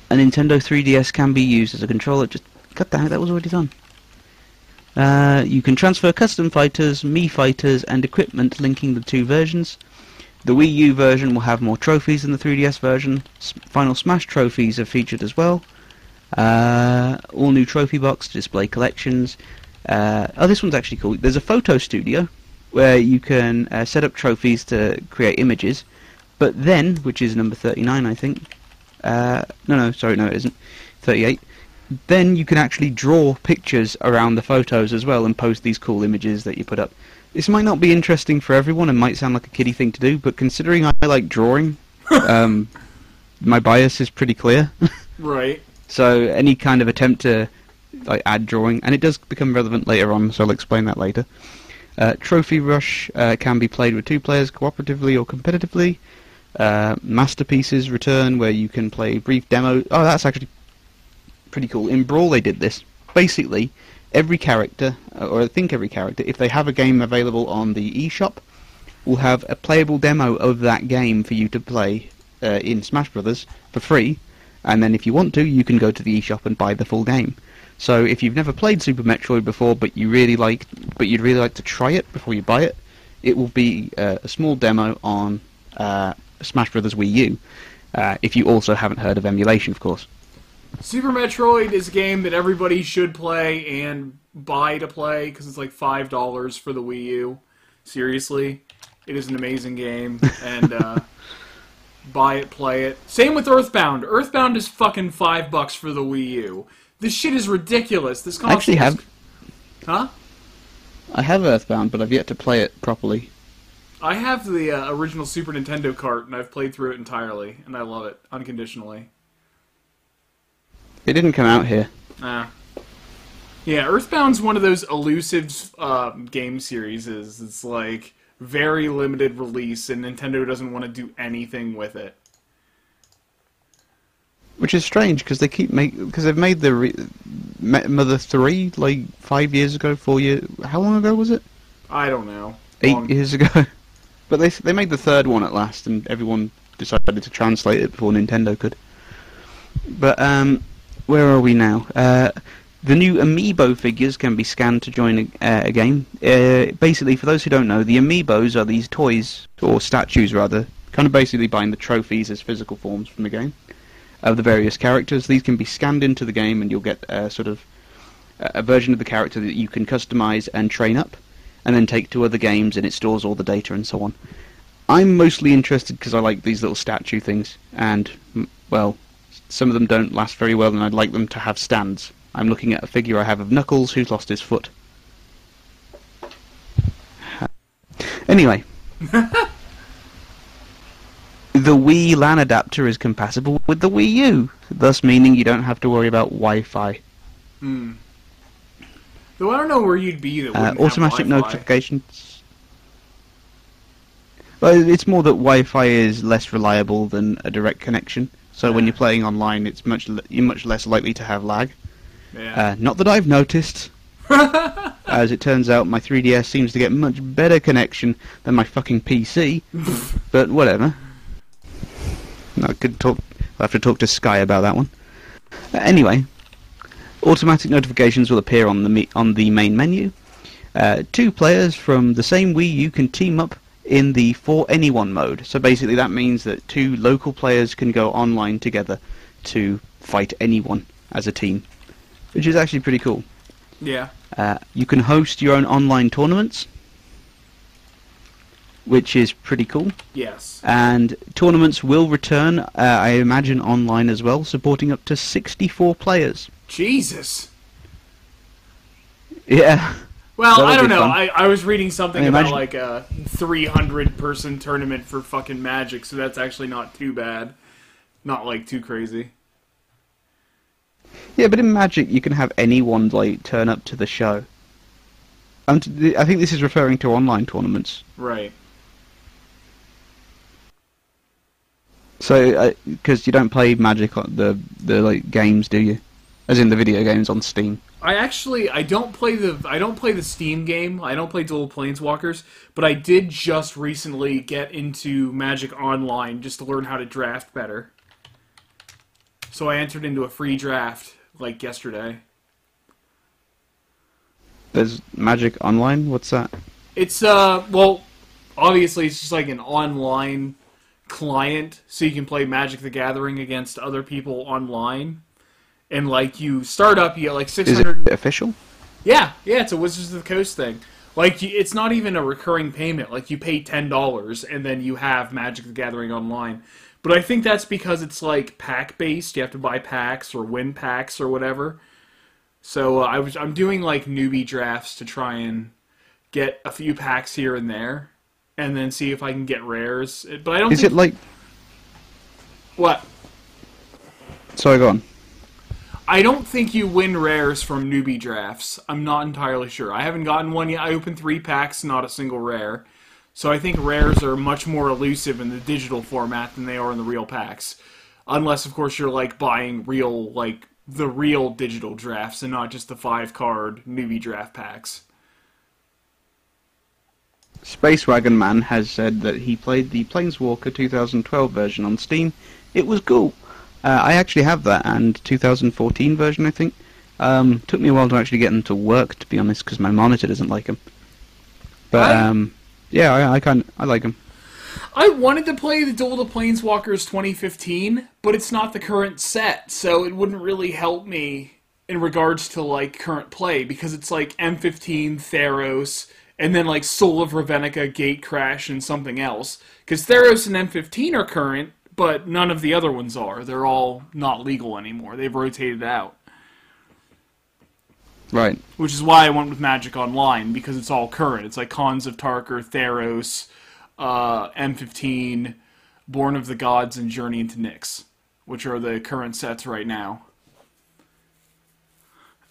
a Nintendo 3DS can be used as a controller. Just cut that. That was already done. Uh, you can transfer custom fighters, Mii fighters, and equipment linking the two versions. The Wii U version will have more trophies than the 3DS version. S- Final Smash trophies are featured as well. Uh, all new trophy box to display collections. Uh, oh, this one's actually cool. There's a photo studio where you can uh, set up trophies to create images. But then, which is number 39, I think. Uh, no, no, sorry, no, it isn't. 38 then you can actually draw pictures around the photos as well and post these cool images that you put up. This might not be interesting for everyone and might sound like a kiddie thing to do, but considering I like drawing, um, my bias is pretty clear. Right. so any kind of attempt to like add drawing, and it does become relevant later on, so I'll explain that later. Uh, Trophy Rush uh, can be played with two players cooperatively or competitively. Uh, masterpieces return where you can play brief demo. Oh, that's actually pretty cool. In Brawl, they did this. Basically, every character, uh, or I think every character, if they have a game available on the eShop, will have a playable demo of that game for you to play uh, in Smash Brothers for free. And then, if you want to, you can go to the eShop and buy the full game. So, if you've never played Super Metroid before, but you really like, but you'd really like to try it before you buy it, it will be uh, a small demo on uh, Smash Brothers Wii U. Uh, if you also haven't heard of emulation, of course. Super Metroid is a game that everybody should play and buy to play because it's like five dollars for the Wii U. Seriously, it is an amazing game, and uh, buy it, play it. Same with Earthbound. Earthbound is fucking five bucks for the Wii U. This shit is ridiculous. This I actually have huh? I have Earthbound, but I've yet to play it properly. I have the uh, original Super Nintendo cart, and I've played through it entirely, and I love it unconditionally. It didn't come out here. Ah. Yeah, Earthbound's one of those elusive uh, game series. It's like very limited release, and Nintendo doesn't want to do anything with it. Which is strange because they keep make because they've made the re- Mother Three like five years ago, four years. How long ago was it? I don't know. Eight Long- years ago. but they they made the third one at last, and everyone decided to translate it before Nintendo could. But um, where are we now? Uh, the new amiibo figures can be scanned to join a, uh, a game. Uh, basically, for those who don't know, the amiibos are these toys or statues rather, kind of basically buying the trophies as physical forms from the game of the various characters. These can be scanned into the game, and you'll get a sort of a version of the character that you can customize and train up, and then take to other games, and it stores all the data and so on. I'm mostly interested because I like these little statue things, and well, some of them don't last very well, and I'd like them to have stands. I'm looking at a figure I have of Knuckles who's lost his foot. Anyway. The Wii LAN adapter is compatible with the Wii U, thus meaning you don't have to worry about Wi-Fi. Hmm. Though I don't know where you'd be that Uh, automatic notifications. Well, it's more that Wi-Fi is less reliable than a direct connection. So when Ah. you're playing online, it's much you're much less likely to have lag. Yeah. Uh, not that I've noticed. As it turns out, my 3DS seems to get much better connection than my fucking PC. but whatever. I could talk. I'll have to talk to Sky about that one. Uh, anyway, automatic notifications will appear on the me- on the main menu. Uh, two players from the same Wii U can team up in the for anyone mode. So basically, that means that two local players can go online together to fight anyone as a team, which is actually pretty cool. yeah. Uh, you can host your own online tournaments, which is pretty cool. Yes. And tournaments will return, uh, I imagine, online as well, supporting up to 64 players. Jesus. Yeah. Well, I don't know. fun. I, I was reading something I about imagine- like a 300 person tournament for fucking Magic, so that's actually not too bad. Not like too crazy. Yeah, but in Magic, you can have anyone like turn up to the show. T- I think this is referring to online tournaments. Right. So, because you don't play Magic on the the like games, do you? As in the video games on Steam. I actually I don't play the I don't play the Steam game. I don't play Duel Planeswalkers, but I did just recently get into Magic Online just to learn how to draft better. So I entered into a free draft like yesterday. There's Magic Online. What's that? It's uh well, obviously it's just like an online client, so you can play Magic the Gathering against other people online. And like you start up, you get like six hundred. Is it official? Yeah, yeah, it's a Wizards of the Coast thing. Like it's not even a recurring payment. Like you pay ten dollars and then you have Magic the Gathering online. But I think that's because it's like pack based. You have to buy packs or win packs or whatever. So uh, I was I'm doing like newbie drafts to try and get a few packs here and there, and then see if I can get rares. But I don't. Is think, it like? what? Sorry, go on. I don't think you win rares from newbie drafts. I'm not entirely sure. I haven't gotten one yet. I opened three packs, not a single rare. So I think rares are much more elusive in the digital format than they are in the real packs. Unless, of course, you're like buying real, like the real digital drafts and not just the five card newbie draft packs. Space Wagon Man has said that he played the Planeswalker 2012 version on Steam. It was cool. Uh, I actually have that and 2014 version, I think. Um, took me a while to actually get them to work, to be honest, because my monitor doesn't like them. But I- um, yeah, I, I kind I like them. I wanted to play the Duel of the Planeswalkers 2015, but it's not the current set, so it wouldn't really help me in regards to like current play because it's like M15, Theros, and then like Soul of Ravnica, Gate Crash, and something else. Because Theros and M15 are current, but none of the other ones are. They're all not legal anymore. They've rotated out. Right. Which is why I went with Magic Online because it's all current. It's like Khans of Tarkir, Theros, uh, M15, Born of the Gods, and Journey into Nyx, which are the current sets right now.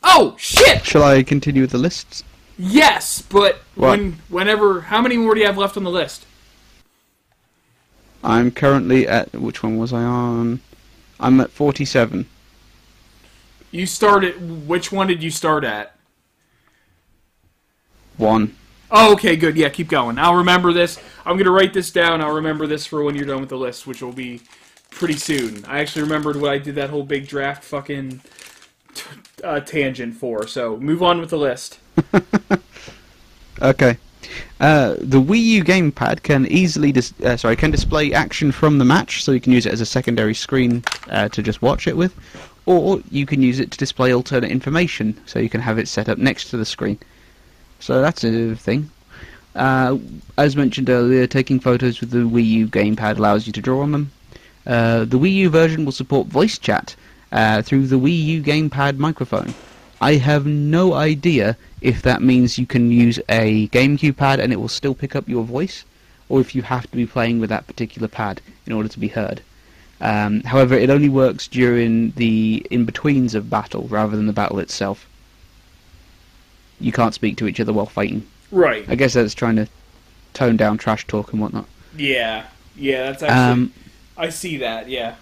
Oh shit! Shall I continue with the lists? Yes, but What? when whenever how many more do you have left on the list? I'm currently at which one was I on? I'm at 47. You started. Which one did you start at? One. Oh, okay, good. Yeah, keep going. I'll remember this. I'm gonna write this down. I'll remember this for when you're done with the list, which will be pretty soon. I actually remembered what I did that whole big draft fucking t- uh, tangent for. So move on with the list. Okay. Uh, the Wii U gamepad can easily dis- uh, sorry can display action from the match, so you can use it as a secondary screen uh, to just watch it with, or you can use it to display alternate information, so you can have it set up next to the screen. So that's a thing. Uh, as mentioned earlier, taking photos with the Wii U gamepad allows you to draw on them. Uh, the Wii U version will support voice chat uh, through the Wii U gamepad microphone. I have no idea if that means you can use a GameCube pad and it will still pick up your voice, or if you have to be playing with that particular pad in order to be heard. Um, however, it only works during the in-betweens of battle rather than the battle itself. You can't speak to each other while fighting. Right. I guess that's trying to tone down trash talk and whatnot. Yeah. Yeah. That's actually. Um, I see that. Yeah.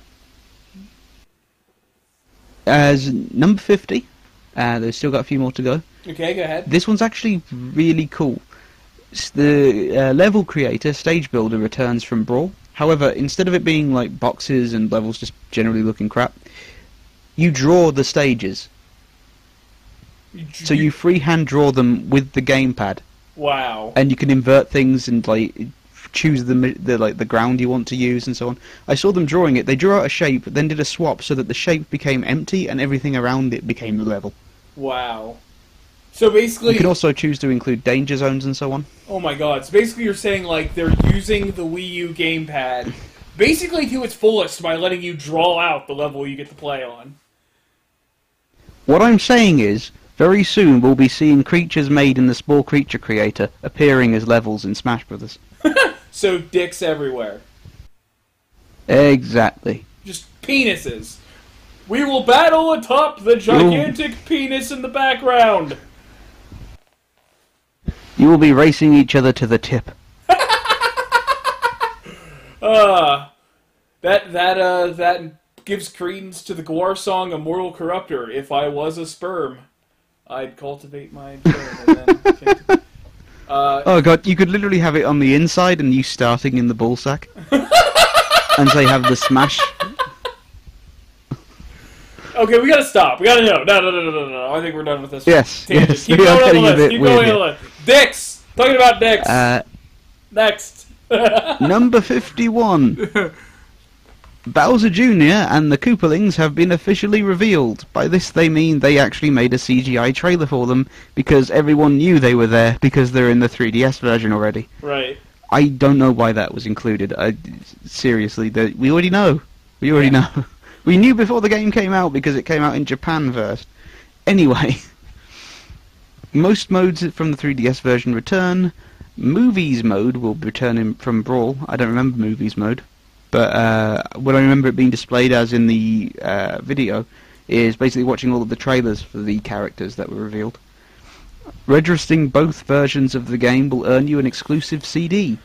as number 50, uh, there's still got a few more to go. Okay. Go ahead. This one's actually really cool. S- The uh, level creator, Stage Builder, returns from Brawl. However, instead of it being like boxes and levels just generally looking crap, you draw the stages. So you freehand draw them with the gamepad, Wow. and you can invert things and like choose the the like the ground you want to use and so on. I saw them drawing it. They drew out a shape, then did a swap so that the shape became empty and everything around it became the level. Wow. So basically, You can also choose to include danger zones and so on. Oh my god. So basically you're saying like they're using the Wii U gamepad basically to its fullest by letting you draw out the level you get to play on. What I'm saying is, very soon we'll be seeing creatures made in the Spore Creature Creator appearing as levels in Smash Brothers. So dicks everywhere. Exactly. Just penises. We will battle atop the gigantic penis in the background. You will be racing each other to the tip. Uh, that that uh that gives credence to the Gwar song "Immortal Corruptor." If I was a sperm, I'd cultivate my germ. Uh, Oh god, you could literally have it on the inside and you starting in the ball sack. and say have the smash. Okay, we gotta stop. We gotta know. No, no, no, no, no, no. I think we're done with this. Yes, Tangent. yes, Keep going on the list. Keep going on the list. Dicks. Talking about dicks. Uh, Next. number 51. Bowser Jr. and the Koopalings have been officially revealed. By this they mean they actually made a CGI trailer for them because everyone knew they were there because they're in the 3DS version already. Right. I don't know why that was included. I, seriously, we already know. We already Yeah. know. We knew before the game came out because it came out in Japan first. Anyway, most modes from the 3DS version return. Movies mode will return in, from Brawl. I don't remember movies mode, but uh, what I remember it being displayed as in the uh, video is basically watching all of the trailers for the characters that were revealed. Registering both versions of the game will earn you an exclusive CD.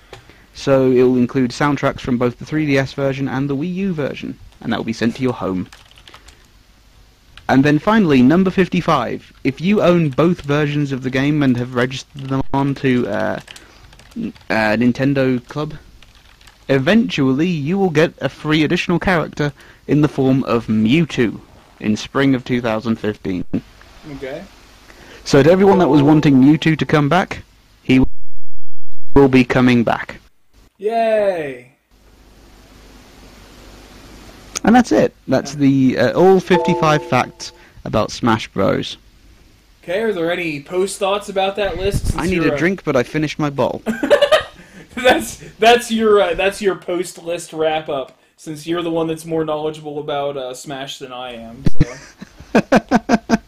So it will include soundtracks from both the 3DS version and the Wii U version, and that will be sent to your home. And then finally, number 55. If you own both versions of the game and have registered them onto uh, uh, Nintendo Club, eventually you will get a free additional character in the form of Mewtwo in spring of 2015. Okay. So to everyone that was wanting Mewtwo to come back, he will be coming back. Yay. And that's it. That's the uh, all 55 facts about Smash Bros. Okay. Are there any post thoughts about that list? since I need a uh, drink, but I finished my bottle. that's that's your uh, that's your post list wrap up. Since you're the one that's more knowledgeable about uh, Smash than I am. So.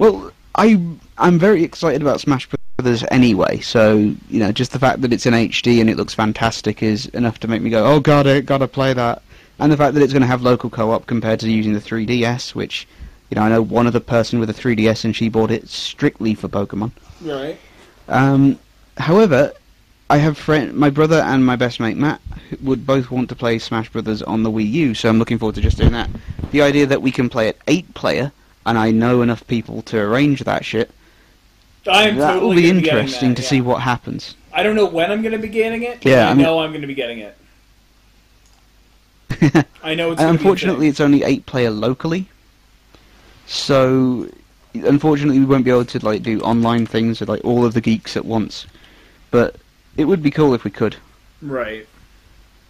Well, I I'm very excited about Smash Brothers anyway. So you know, just the fact that it's in HD and it looks fantastic is enough to make me go, oh god, I gotta play that. And the fact that it's going to have local co-op compared to using the 3DS, which you know I know one other person with a 3DS and she bought it strictly for Pokemon. right. Um, however, I have friend, my brother and my best mate Matt would both want to play Smash Brothers on the Wii U, so I'm looking forward to just doing that. The idea that we can play it eight player, and I know enough people to arrange that shit, I am that totally will be interesting that, to yeah. see what happens. I don't know when I'm going to be getting it. Yeah, I I mean- know I'm going to be getting it. I know it's. Unfortunately, it's only eight player locally, so unfortunately we won't be able to like do online things with like all of the geeks at once. But it would be cool if we could. right.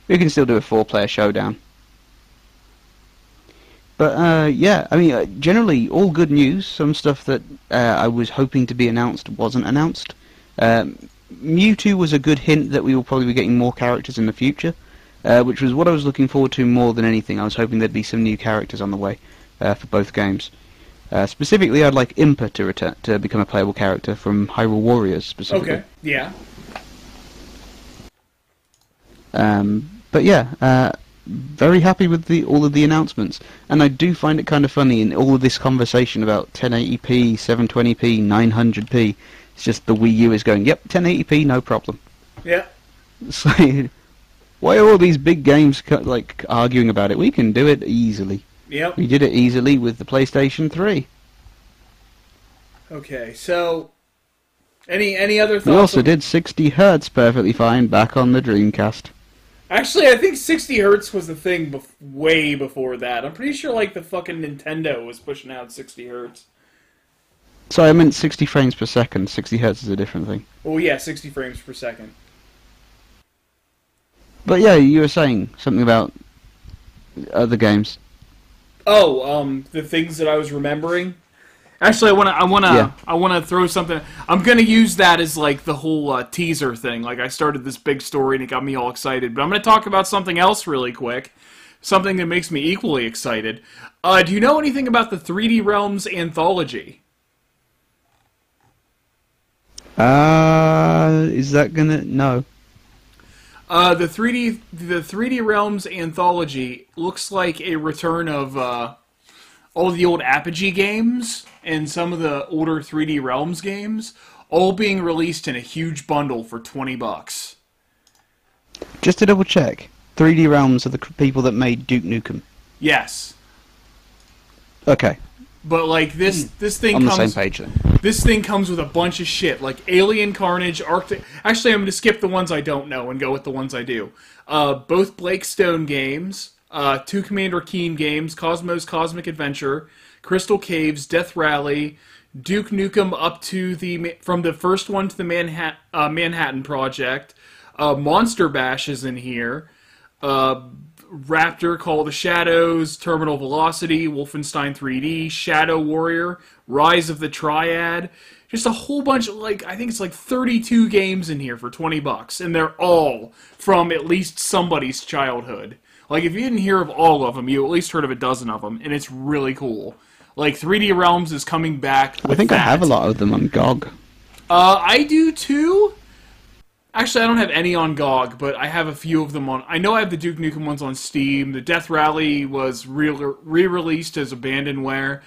We can still do a four-player showdown. But uh, yeah, I mean, uh, generally all good news. Some stuff that uh, I was hoping to be announced wasn't announced. Um, Mewtwo was a good hint that we will probably be getting more characters in the future, uh, which was what I was looking forward to more than anything. I was hoping there'd be some new characters on the way uh, for both games. Uh, specifically, I'd like Impa to return to become a playable character from Hyrule Warriors specifically. Okay. Yeah. Um, but yeah, uh, very happy with the all of the announcements, and I do find it kind of funny in all of this conversation about 1080p, 720p, 900p. It's just the Wii U is going, yep, 1080p, no problem. Yeah. Like, why are all these big games like arguing about it? We can do it easily. Yep. We did it easily with the PlayStation 3. Okay. So, any any other thoughts? We also did 60 hertz perfectly fine back on the Dreamcast. Actually, I think 60 hertz was the thing bef- way before that. I'm pretty sure like the fucking Nintendo was pushing out 60 hertz. So I meant 60 frames per second. 60 hertz is a different thing. Oh yeah, 60 frames per second. But yeah, you were saying something about other games. Oh, um, the things that I was remembering. Actually, I wanna, I wanna, Yeah. I wanna throw something. I'm gonna use that as like the whole uh, teaser thing. Like I started this big story and it got me all excited. But I'm gonna talk about something else really quick. Something that makes me equally excited. Uh, do you know anything about the 3D Realms anthology? Uh, is that gonna no? Uh, the 3D the 3D Realms anthology looks like a return of uh, all the old Apogee games and some of the older 3D Realms games, all being released in a huge bundle for 20 bucks. Just to double check, 3D Realms are the people that made Duke Nukem. Yes. Okay, But like this this thing on the comes same page then. this thing comes with a bunch of shit like Alien Carnage, Arctic. Actually, I'm going to skip the ones I don't know and go with the ones I do. Uh, both Blake Stone games, uh, two Commander Keen games, Cosmo's Cosmic Adventure, Crystal Caves, Death Rally, Duke Nukem up to the from the first one to the Manhattan uh, Manhattan Project. Uh, Monster Bash is in here. Uh, Raptor, Call the Shadows, Terminal Velocity, Wolfenstein 3D, Shadow Warrior, Rise of the Triad. Just a whole bunch of like I think it's like 32 games in here for 20 bucks and they're all from at least somebody's childhood. Like if you didn't hear of all of them, you at least heard of a dozen of them and it's really cool. Like 3D Realms is coming back I think I have a lot of them on GOG. Uh, I do too. Actually, I don't have any on GOG, but I have a few of them on. I know I have the Duke Nukem ones on Steam. The Death Rally was re released as abandonware.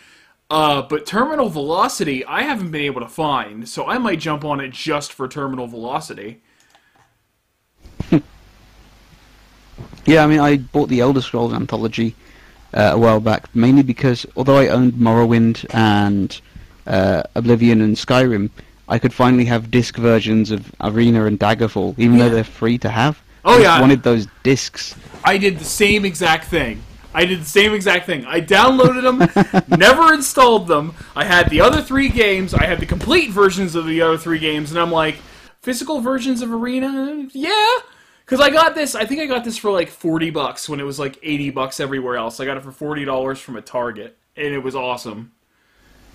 Uh, but Terminal Velocity, I haven't been able to find, so I might jump on it just for Terminal Velocity. Yeah, I mean, I bought the Elder Scrolls anthology uh, a while back, mainly because although I owned Morrowind and uh, Oblivion and Skyrim, I could finally have disc versions of Arena and Daggerfall, even Yeah. though they're free to have. Oh, yeah. I yeah. wanted those discs. I did the same exact thing. I did the same exact thing. I downloaded them, never installed them. I had the other three games. I had the complete versions of the other three games, and I'm like, physical versions of Arena? Yeah. Because I got this, I think I got this for like 40 bucks when it was like 80 bucks everywhere else. I got it for $40 from a Target, and it was awesome.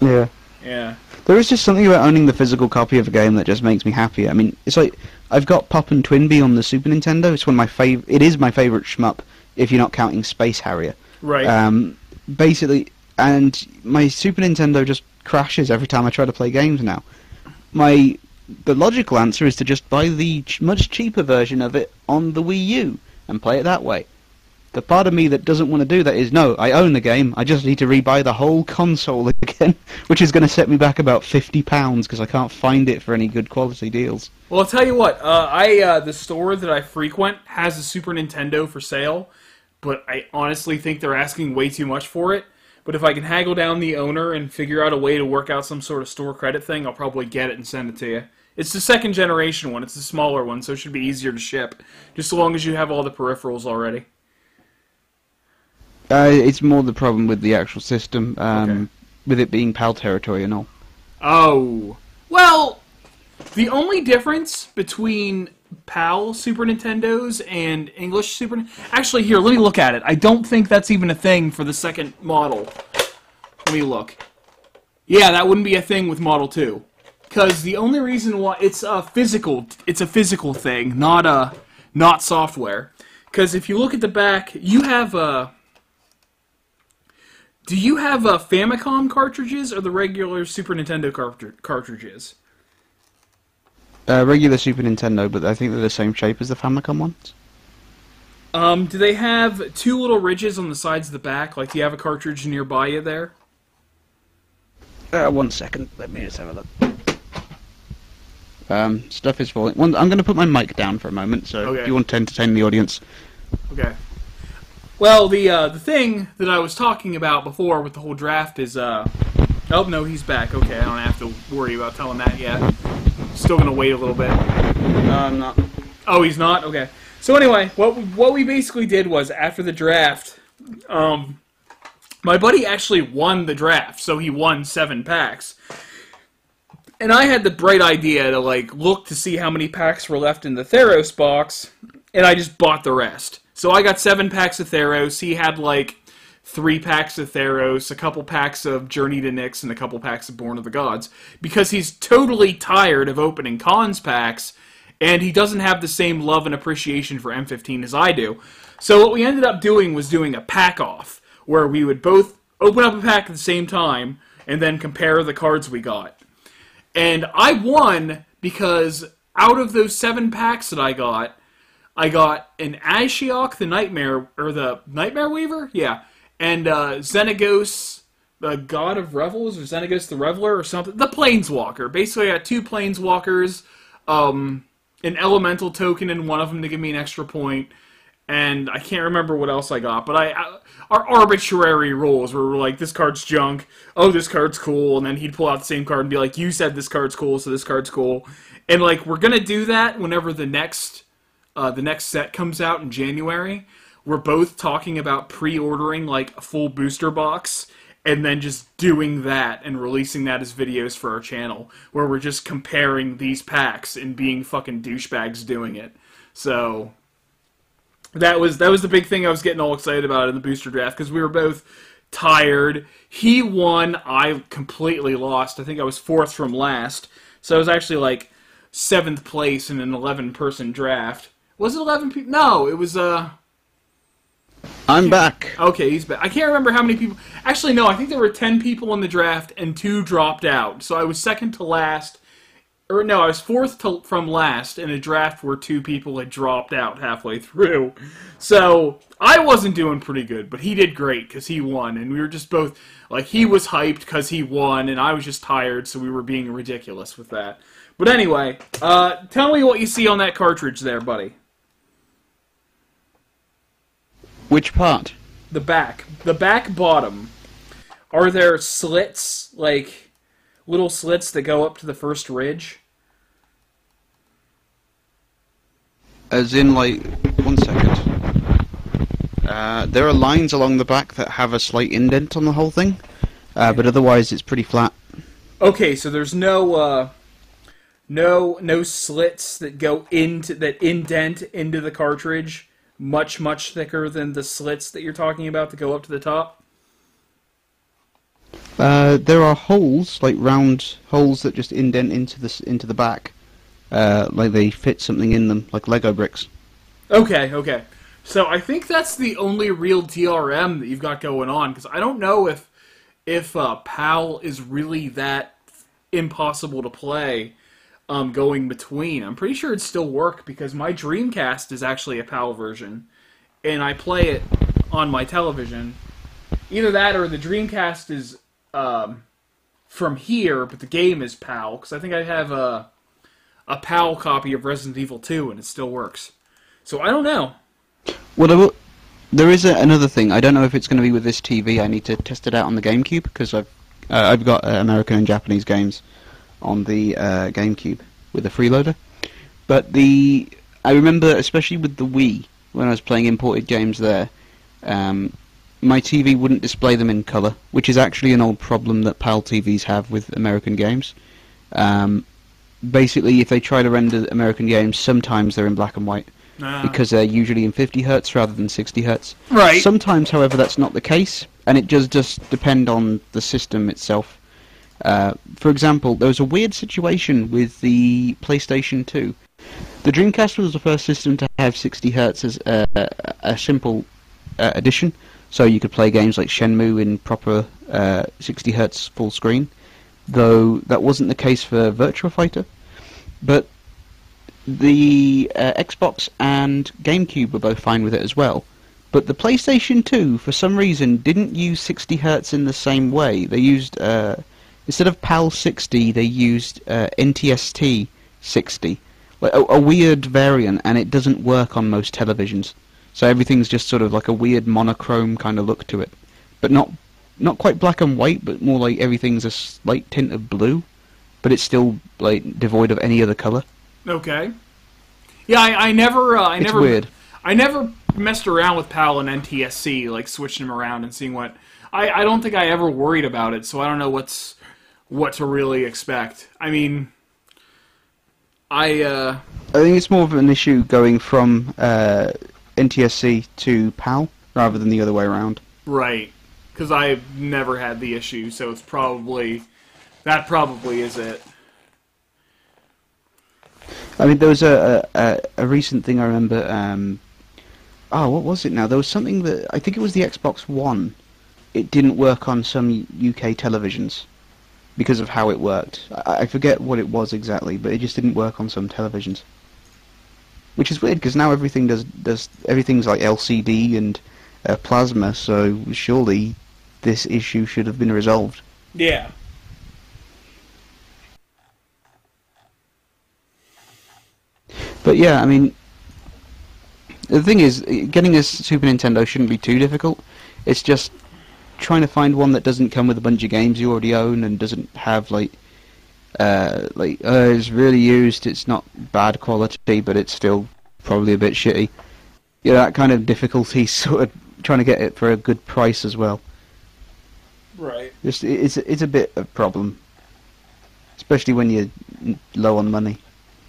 Yeah. Yeah. There is just something about owning the physical copy of a game that just makes me happy. I mean, it's like I've got Pop'n TwinBee on the Super Nintendo. It's one of my fav- It is my favorite shmup, if you're not counting Space Harrier. Right. Um, basically, and my Super Nintendo just crashes every time I try to play games now. My the logical answer is to just buy the ch- much cheaper version of it on the Wii U and play it that way. The part of me that doesn't want to do that is no, I own the game. I just need to rebuy the whole console again, which is going to set me back about fifty pounds because I can't find it for any good quality deals. Well, I'll tell you what. Uh, I uh, the store that I frequent has a Super Nintendo for sale, but I honestly think they're asking way too much for it. But if I can haggle down the owner and figure out a way to work out some sort of store credit thing, I'll probably get it and send it to you. It's the second generation one. It's the smaller one, so it should be easier to ship. Just so long as you have all the peripherals already. Uh, it's more the problem with the actual system, um, Okay. with it being PAL territory and all. Oh. Well, the only difference between PAL Super Nintendos and English Super Actually, here, let me look at it. I don't think that's even a thing for the second model. Let me look. Yeah, that wouldn't be a thing with Model 2. Cuz the only reason why it's a physical it's a physical thing, not a not software. Cuz if you look at the back, you have a do you have a Famicom cartridges or the regular Super Nintendo cartri- cartridges? Uh, regular Super Nintendo, but I think they're the same shape as the Famicom ones. Um, do they have two little ridges on the sides of the back? Like, do you have a cartridge nearby you there? Uh, one second, let me just have a look. Um, stuff is falling. One, I'm going to put my mic down for a moment, so Okay. if you want to entertain the audience. Okay. Well, the uh, the thing that I was talking about before with the whole draft is uh oh no, he's back. Okay, I don't have to worry about telling that yet. Still gonna wait a little bit. No, I'm not. Oh, he's not. Okay. So anyway, what we, what we basically did was after the draft, um, my buddy actually won the draft, so he won seven packs. And I had the bright idea to like look to see how many packs were left in the Theros box, and I just bought the rest. So I got seven packs of Theros. He had like three packs of Theros, a couple packs of Journey to Nyx, and a couple packs of Born of the Gods because he's totally tired of opening Khans packs, and he doesn't have the same love and appreciation for M15 as I do. So what we ended up doing was doing a pack off where we would both open up a pack at the same time and then compare the cards we got. And I won because out of those seven packs that I got, I got an Ashiok the Nightmare or the Nightmare Weaver, yeah, and uh, Xenagos, the God of Revels or Xenagos the Reveler or something. The Planeswalker. Basically, I got two Planeswalkers, um, an Elemental token in one of them to give me an extra point, and I can't remember what else I got. But I, I our arbitrary rules where we're like, this card's junk. Oh, this card's cool, and then he'd pull out the same card and be like, you said this card's cool, so this card's cool. And like, we're gonna do that whenever the next, uh, the next set comes out in January. We're both talking about pre-ordering like a full booster box and then just doing that and releasing that as videos for our channel where we're just comparing these packs and being fucking douchebags doing it. So that was that was the big thing I was getting all excited about in the booster draft because we were both tired. He won, I completely lost. I think I was fourth from last. So I was actually like seventh place in an 11 person draft. Was it 11 people? No, it was uh I'm back. Okay, he's back. I can't remember how many people. Actually, no, I think there were 10 people in the draft and two dropped out. So I was second to last. Or no, I was fourth to, from last in a draft where two people had dropped out halfway through. So I wasn't doing pretty good, but he did great because he won. And we were just both. Like, he was hyped because he won, and I was just tired, so we were being ridiculous with that. But anyway, uh, tell me what you see on that cartridge there, buddy. Which part? the back the back bottom are there slits like little slits that go up to the first ridge As in, like, one second. Uh, there are lines along the back that have a slight indent on the whole thing, uh, but otherwise it's pretty flat. okay so there's no uh no no slits that go into that indent into the cartridge much much thicker than the slits that you're talking about that go up to the top Uh, there are holes, like round holes that just indent into the into the back, uh, like they fit something in them, like Lego bricks. Okay, okay. So I think that's the only real DRM that you've got going on because I don't know if if uh, PAL is really that impossible to play um, going between. I'm pretty sure it'd still work because my Dreamcast is actually a PAL version, and I play it on my television. Either that or the Dreamcast is um, from here, but the game is PAL because I think I have a a PAL copy of Resident Evil 2 and it still works. So I don't know. Well, there, will, there is a, another thing. I don't know if it's going to be with this TV. I need to test it out on the GameCube because I've uh, I've got uh, American and Japanese games on the uh, GameCube with the freeloader. But the I remember, especially with the Wii, when I was playing imported games there, um, my TV wouldn't display them in color, which is actually an old problem that PAL TVs have with American games. Um, basically, if they try to render American games, sometimes they're in black and white because they're usually in 50 hertz rather than 60 hertz. right. Sometimes, however, that's not the case, and it does just depend on the system itself. Uh, for example, there was a weird situation with the PlayStation 2. The Dreamcast was the first system to have 60 hertz as a, a, a simple uh, addition, so you could play games like Shenmue in proper uh, 60 hertz full screen. Though that wasn't the case for Virtua Fighter, but the uh, Xbox and GameCube were both fine with it as well. But the PlayStation 2, for some reason, didn't use 60 hertz in the same way. They used uh, instead of PAL 60, they used uh, NTSC 60, like a, a weird variant, and it doesn't work on most televisions. So everything's just sort of like a weird monochrome kind of look to it, but not not quite black and white, but more like everything's a slight tint of blue, but it's still like devoid of any other color. Okay. Yeah, I, I never, uh, I It's never, weird. I never messed around with PAL and NTSC, like switching them around and seeing what. I, I don't think I ever worried about it, so I don't know what's what to really expect. I mean, I uh, I think it's more of an issue going from uh, NTSC to PAL rather than the other way around. right because I've never had the issue, so it's probably that probably is it. I mean, there was a a, a recent thing I remember. Um, oh, what was it now? There was something that I think it was the Xbox One. It didn't work on some UK televisions because of how it worked. I, I forget what it was exactly, but it just didn't work on some televisions. Which is weird because now everything does does everything's like LCD and uh, plasma. So surely this issue should have been resolved. Yeah. But yeah, I mean, the thing is, getting a Super Nintendo shouldn't be too difficult. It's just trying to find one that doesn't come with a bunch of games you already own and doesn't have like, uh, like uh, it's really used. It's not bad quality, but it's still probably a bit shitty. Yeah, that kind of difficulty, sort of trying to get it for a good price as well. Right. Just it's it's a bit of a problem, especially when you're low on money.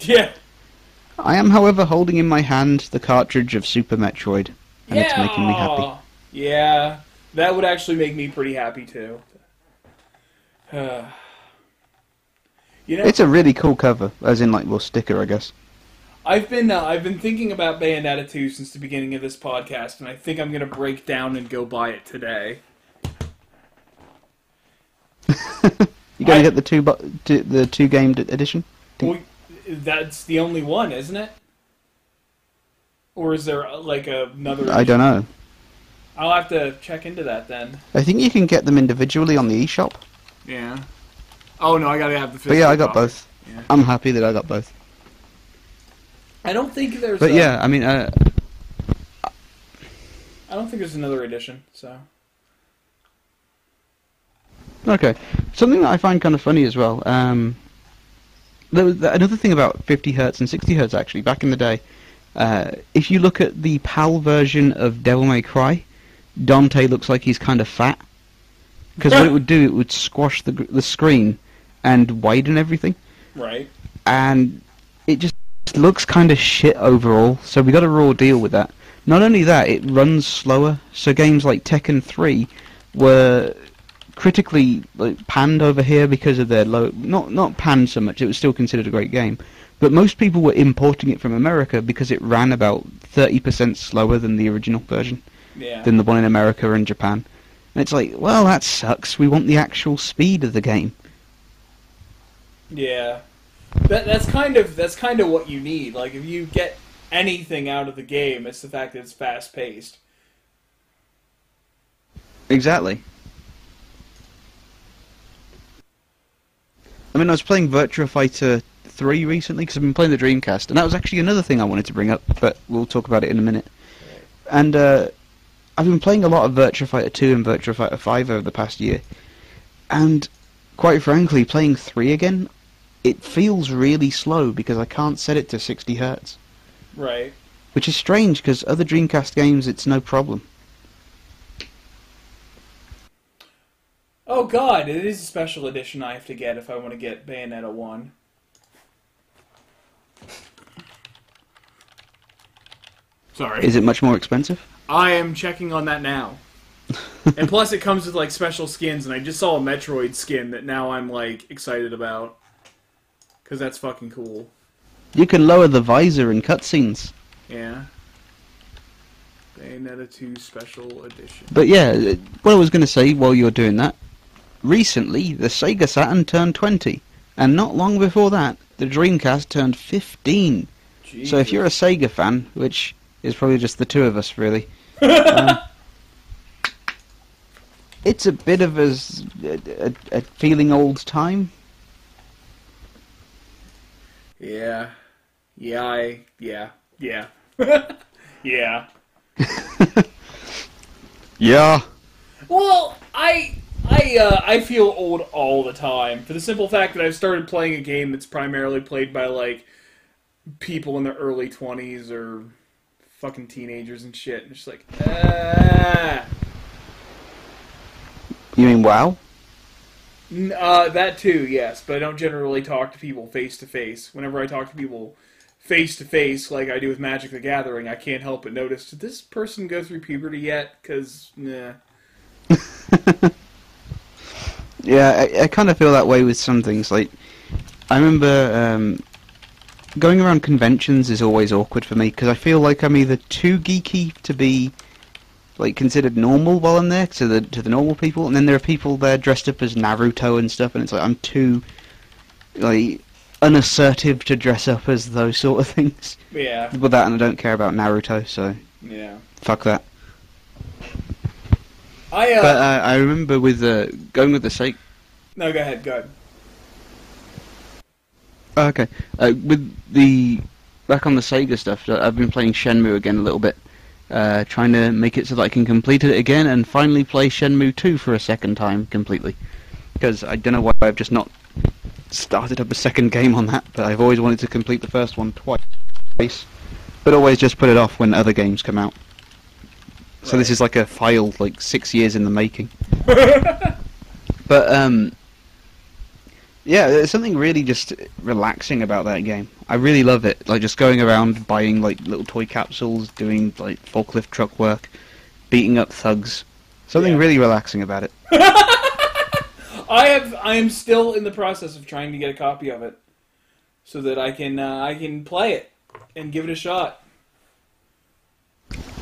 Yeah. I am, however, holding in my hand the cartridge of Super Metroid, and yeah. it's making me happy. Yeah. That would actually make me pretty happy too. Uh, you know, It's a really cool cover, as in like well sticker, I guess. I've been uh, I've been thinking about Bayonetta 2 since the beginning of this podcast, and I think I'm gonna break down and go buy it today. You gonna I- get the two bu- the two game edition? Well, that's the only one, isn't it? Or is there uh, like another? I don't know. I'll have to check into that then. I think you can get them individually on the eShop. Yeah. Oh no, I gotta have the. But yeah, I got copy. both. Yeah. I'm happy that I got both. I don't think there's. But a- yeah, I mean, uh, I don't think there's another edition. So. Okay. Something that I find kind of funny as well. Um, there was another thing about 50 hertz and 60 hertz actually back in the day. Uh, if you look at the PAL version of Devil May Cry, Dante looks like he's kind of fat. Because what it would do, it would squash the the screen and widen everything, Right. and it just looks kind of shit overall. So we got a raw deal with that. Not only that, it runs slower. So games like Tekken 3 were critically like, panned over here because of their low. Not not panned so much. It was still considered a great game, but most people were importing it from America because it ran about thirty percent slower than the original version, Yeah. than the one in America and Japan. And it's like, well, that sucks. We want the actual speed of the game. Yeah. That that's kind of that's kind of what you need. Like if you get anything out of the game, it's the fact that it's fast paced. Exactly. I mean, I was playing Virtua Fighter 3 recently because I've been playing the Dreamcast, and that was actually another thing I wanted to bring up, but we'll talk about it in a minute. And uh, I've been playing a lot of Virtua Fighter 2 and Virtua Fighter 5 over the past year, and quite frankly, playing 3 again, it feels really slow because I can't set it to 60 hertz, Right. which is strange because other Dreamcast games it's no problem. Oh god, it is a special edition I have to get if I want to get Bayonetta 1. Sorry. Is it much more expensive? I am checking on that now. and plus it comes with like special skins and I just saw a Metroid skin that now I'm like excited about cuz that's fucking cool. You can lower the visor in cutscenes. Yeah. Bayonetta 2 special edition. But yeah, what I was going to say while you were doing that, recently the Sega Saturn turned 20, and not long before that, the Dreamcast turned 15. So if you're a Sega fan, which is probably just the two of us really, um, it's a bit of a feeling old time. Yeah. Yeah, I yeah. Yeah. yeah. Yeah. Well, I I uh, I feel old all the time for the simple fact that I've started playing a game that's primarily played by like people in their early twenties or fucking teenagers and shit. And it's like, ah. You mean WoW? Uh, that too, yes, but I don't generally talk to people face to face. Whenever I talk to people face to face, like I do with Magic the Gathering, I can't help but notice: did this person go through puberty yet? Because, nah. Yeah, I, I kind of feel that way with some things. Like, I remember um, going around conventions is always awkward for me because I feel like I'm either too geeky to be like considered normal while I'm there to the to the normal people, and then there are people there dressed up as Naruto and stuff, and it's like I'm too like unassertive to dress up as those sort of things. Yeah, With that, and I don't care about Naruto, so yeah. fuck that. I uh, But uh, I remember with uh, going with the Sega. no, go ahead, go ahead. Oh, okay, uh, with the back on the Sega stuff, I've been playing Shenmue again a little bit, uh, trying to make it so that I can complete it again and finally play Shenmue 2 for a second time completely. Because I don't know why I've just not started up a second game on that, but I've always wanted to complete the first one twice, but always just put it off when other games come out. So this is like a file like six years in the making. but um, yeah, there's something really just relaxing about that game. I really love it. Like just going around buying like little toy capsules, doing like forklift truck work, beating up thugs. Something Yeah. really relaxing about it. I have. I am still in the process of trying to get a copy of it, so that I can uh, I can play it and give it a shot.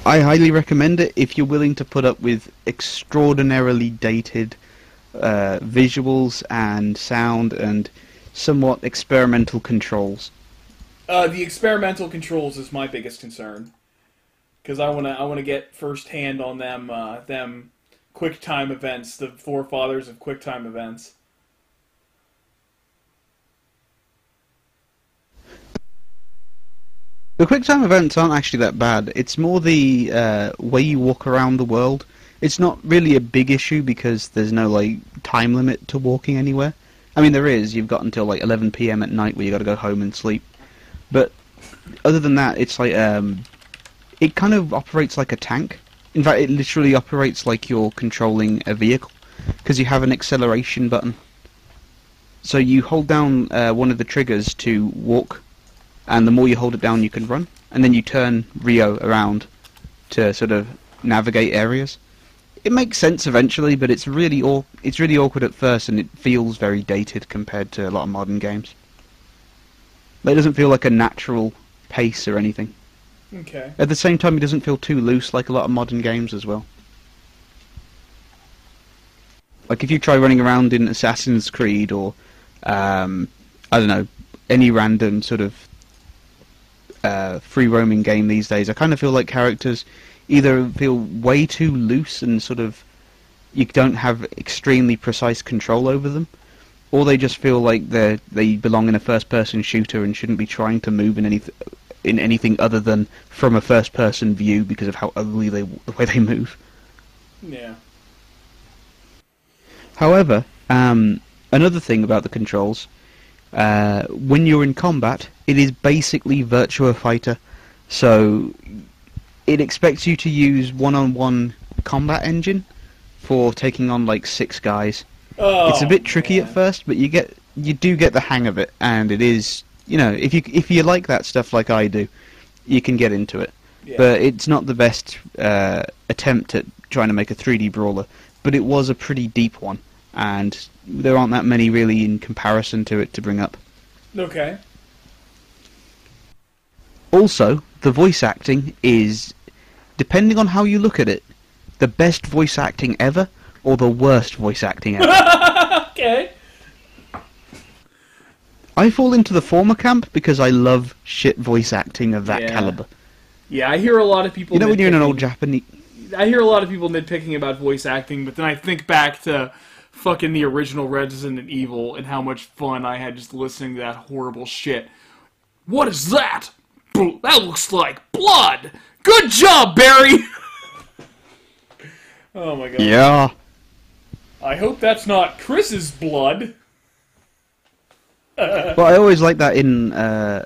I highly recommend it if you're willing to put up with extraordinarily dated uh, visuals and sound and somewhat experimental controls. Uh, the experimental controls is my biggest concern because I want to I want to get first hand on them uh, them quick time events, the forefathers of quick time events. The quick time events aren't actually that bad. It's more the uh, way you walk around the world. It's not really a big issue because there's no like time limit to walking anywhere. I mean, there is. You've got until like 11 p.m. at night where you got to go home and sleep. But other than that, it's like um, it kind of operates like a tank. In fact, it literally operates like you're controlling a vehicle because you have an acceleration button. So you hold down uh, one of the triggers to walk and the more you hold it down, you can run, and then you turn Ryo around to sort of navigate areas. It makes sense eventually, but it's really aw- it's really awkward at first, and it feels very dated compared to a lot of modern games. But it doesn't feel like a natural pace or anything. Okay. At the same time, it doesn't feel too loose like a lot of modern games as well. Like if you try running around in Assassin's Creed or um, I don't know any random sort of uh, free roaming game these days, I kind of feel like characters either feel way too loose and sort of you don't have extremely precise control over them, or they just feel like they they belong in a first person shooter and shouldn't be trying to move in anything in anything other than from a first person view because of how ugly they the way they move. Yeah. However, um, another thing about the controls, uh, when you're in combat, it is basically Virtua Fighter, so it expects you to use one-on-one combat engine for taking on like six guys. Oh, it's a bit tricky at first, but you get you do get the hang of it, and it is you know if you if you like that stuff like I do, you can get into it. Yeah. But it's not the best uh, attempt at trying to make a 3D brawler, but it was a pretty deep one, and there aren't that many really in comparison to it to bring up. okay. Also, the voice acting is, depending on how you look at it, the best voice acting ever or the worst voice acting ever. okay. I fall into the former camp because I love shit voice acting of that Yeah. caliber. Yeah, I hear a lot of people. You know when you're in an old Japanese. I hear a lot of people nitpicking about voice acting, but then I think back to fucking the original Resident Evil and how much fun I had just listening to that horrible shit. What is that? That looks like blood. Good job, Barry. oh my god. Yeah. I hope that's not Chris's blood. Well, I always like that in uh,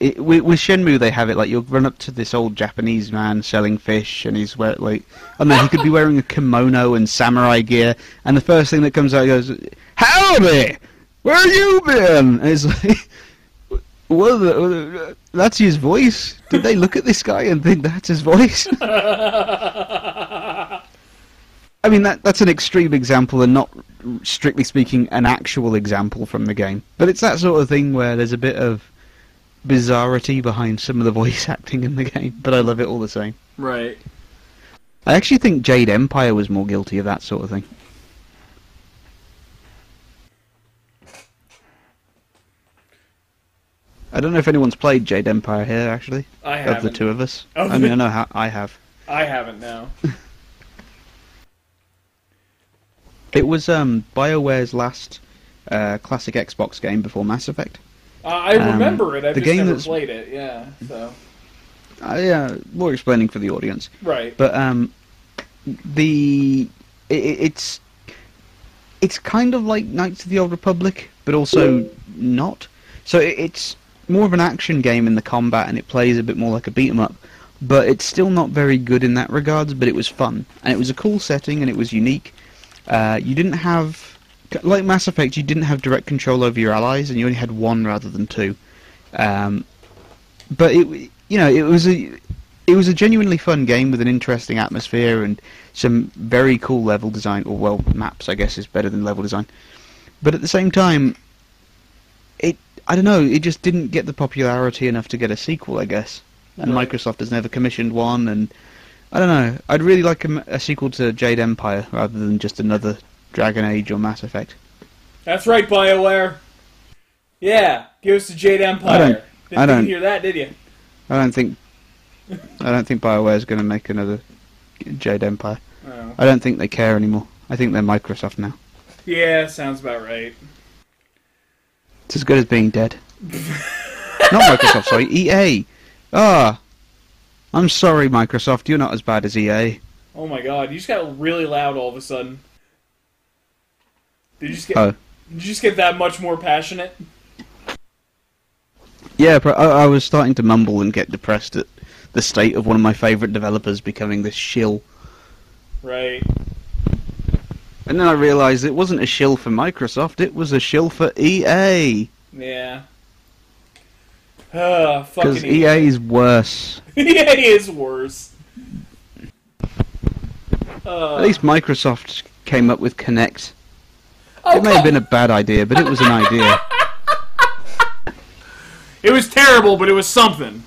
it, with, with Shenmue. They have it like you'll run up to this old Japanese man selling fish, and he's wear like I don't know he could be wearing a kimono and samurai gear, and the first thing that comes out goes, "Howdy, where you been?" And it's like, well, the, uh, that's his voice. Did they look at this guy and think that's his voice? I mean, that that's an extreme example and not, strictly speaking, an actual example from the game. But it's that sort of thing where there's a bit of bizarrity behind some of the voice acting in the game, but I love it all the same. Right. I actually think Jade Empire was more guilty of that sort of thing. I don't know if anyone's played Jade Empire here, actually, I of the two of us. Of I mean, I know how I have. I haven't now. It was um, BioWare's last uh, classic Xbox game before Mass Effect. Uh, I Um, remember it. I've the just game never that's- played it. Yeah. So Uh, yeah, more explaining for the audience. right. But um, the i i- it's it's kind of like Knights of the Old Republic, but also not. So it, it's more of an action game in the combat, and it plays a bit more like a beat 'em up. But it's still not very good in that regards. But it was fun, and it was a cool setting, and it was unique. Uh, you didn't have like Mass Effect, you didn't have direct control over your allies, and you only had one rather than two. Um, but it, you know, it was a it was a genuinely fun game with an interesting atmosphere and some very cool level design, or well, maps I guess is better than level design. But at the same time, I don't know, it just didn't get the popularity enough to get a sequel, I guess. And Right. Microsoft has never commissioned one, and I don't know. I'd really like a sequel to Jade Empire rather than just another Dragon Age or Mass Effect. That's right, Bioware. Yeah, give us the Jade Empire. I don't- Didn't I don't- hear that, did you? I don't think I don't think BioWare is going to make another Jade Empire. Oh. I don't think they care anymore. I think they're Microsoft now. Yeah, sounds about right. It's as good as being dead. not Microsoft, sorry, EA. Ah, I'm sorry, Microsoft. You're not as bad as EA. Oh my god, you just got really loud all of a sudden. Did you just get? Oh, Did you just get that much more passionate? yeah. But I, I was starting to mumble and get depressed at the state of one of my favourite developers becoming this shill. Right. And then I realised it wasn't a shill for Microsoft. It was a shill for EA Yeah. Uh, because fucking EA is worse. EA is worse. Uh, At least Microsoft came up with Kinect. oh, It may have been a bad idea, but it was an idea. It was terrible, but it was something.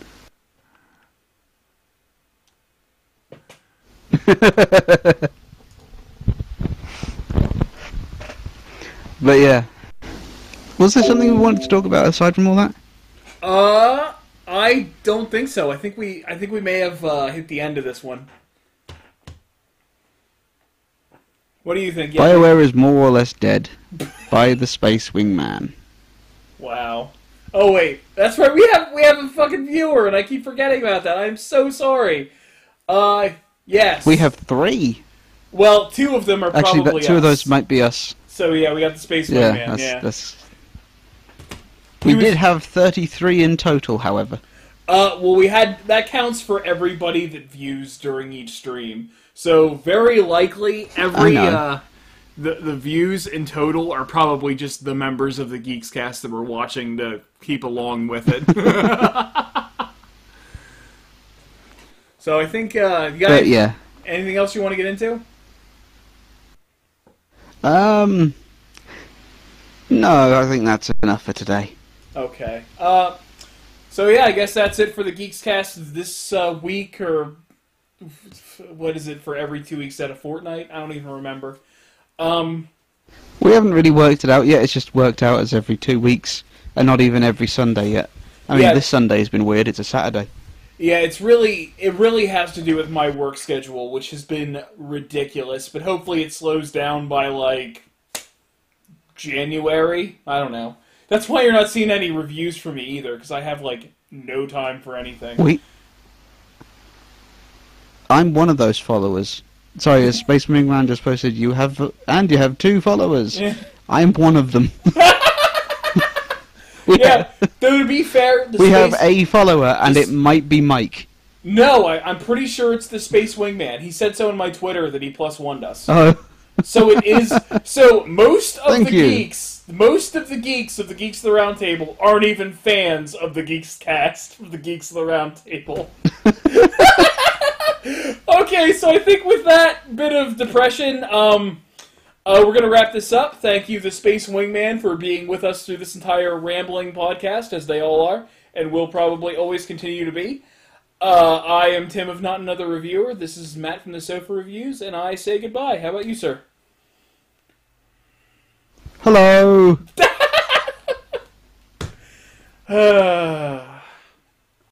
But yeah. Was there something we wanted to talk about aside from all that? Uh, I don't think so. I think we, I think we may have uh, hit the end of this one. What do you think? Yeah. BioWare is more or less dead by the Space Wingman. Wow. Oh wait, that's right. We have we have a fucking viewer, and I keep forgetting about that. I'm so sorry. Uh, yes. We have three. Well, two of them are Actually, probably two of those might be us. So yeah, we got the space Yeah, Wingman. that's, yeah. that's. We did have 33 in total, however. Uh, well, we had that counts for everybody that views during each stream. So very likely every uh, the the views in total are probably just the members of the Geeks Cast that were watching to keep along with it. so I think uh, you got But yeah. anything else you want to get into? Um. No, I think that's enough for today. Okay. Uh, so yeah, I guess that's it for the Geeks Cast this uh, week, or what is it for every two weeks at a fortnight? I don't even remember. Um, We haven't really worked it out yet. It's just worked out as every two weeks, and not even every Sunday yet. I mean, Yeah. this Sunday has been weird. It's a Saturday. Yeah, it's really it really has to do with my work schedule, which has been ridiculous. But hopefully, it slows down by like January. I don't know. That's why you're not seeing any reviews from me either, because I have like no time for anything. We. I'm one of those followers. Sorry, as Space Wingman just posted, you have and you have two followers. Yeah. I'm one of them. Yeah, though to be fair, the we have a follower, and it might be Mike. No, I, I'm pretty sure it's the Space Wingman. He said so in my Twitter that he plus one us. Oh, So it is. So most of Thank the you. geeks, most of the geeks of the Geeks of the Roundtable aren't even fans of the Geeks cast of the Geeks of the Roundtable. Okay, so I think with that bit of depression, um, uh, we're gonna wrap this up. Thank you, the Space Wingman, for being with us through this entire rambling podcast, as they all are, and will probably always continue to be. Uh, I am Tim of Not Another Reviewer. This is Matt from the Sofa Reviews, and I say goodbye. How about you, sir? hello. Ah.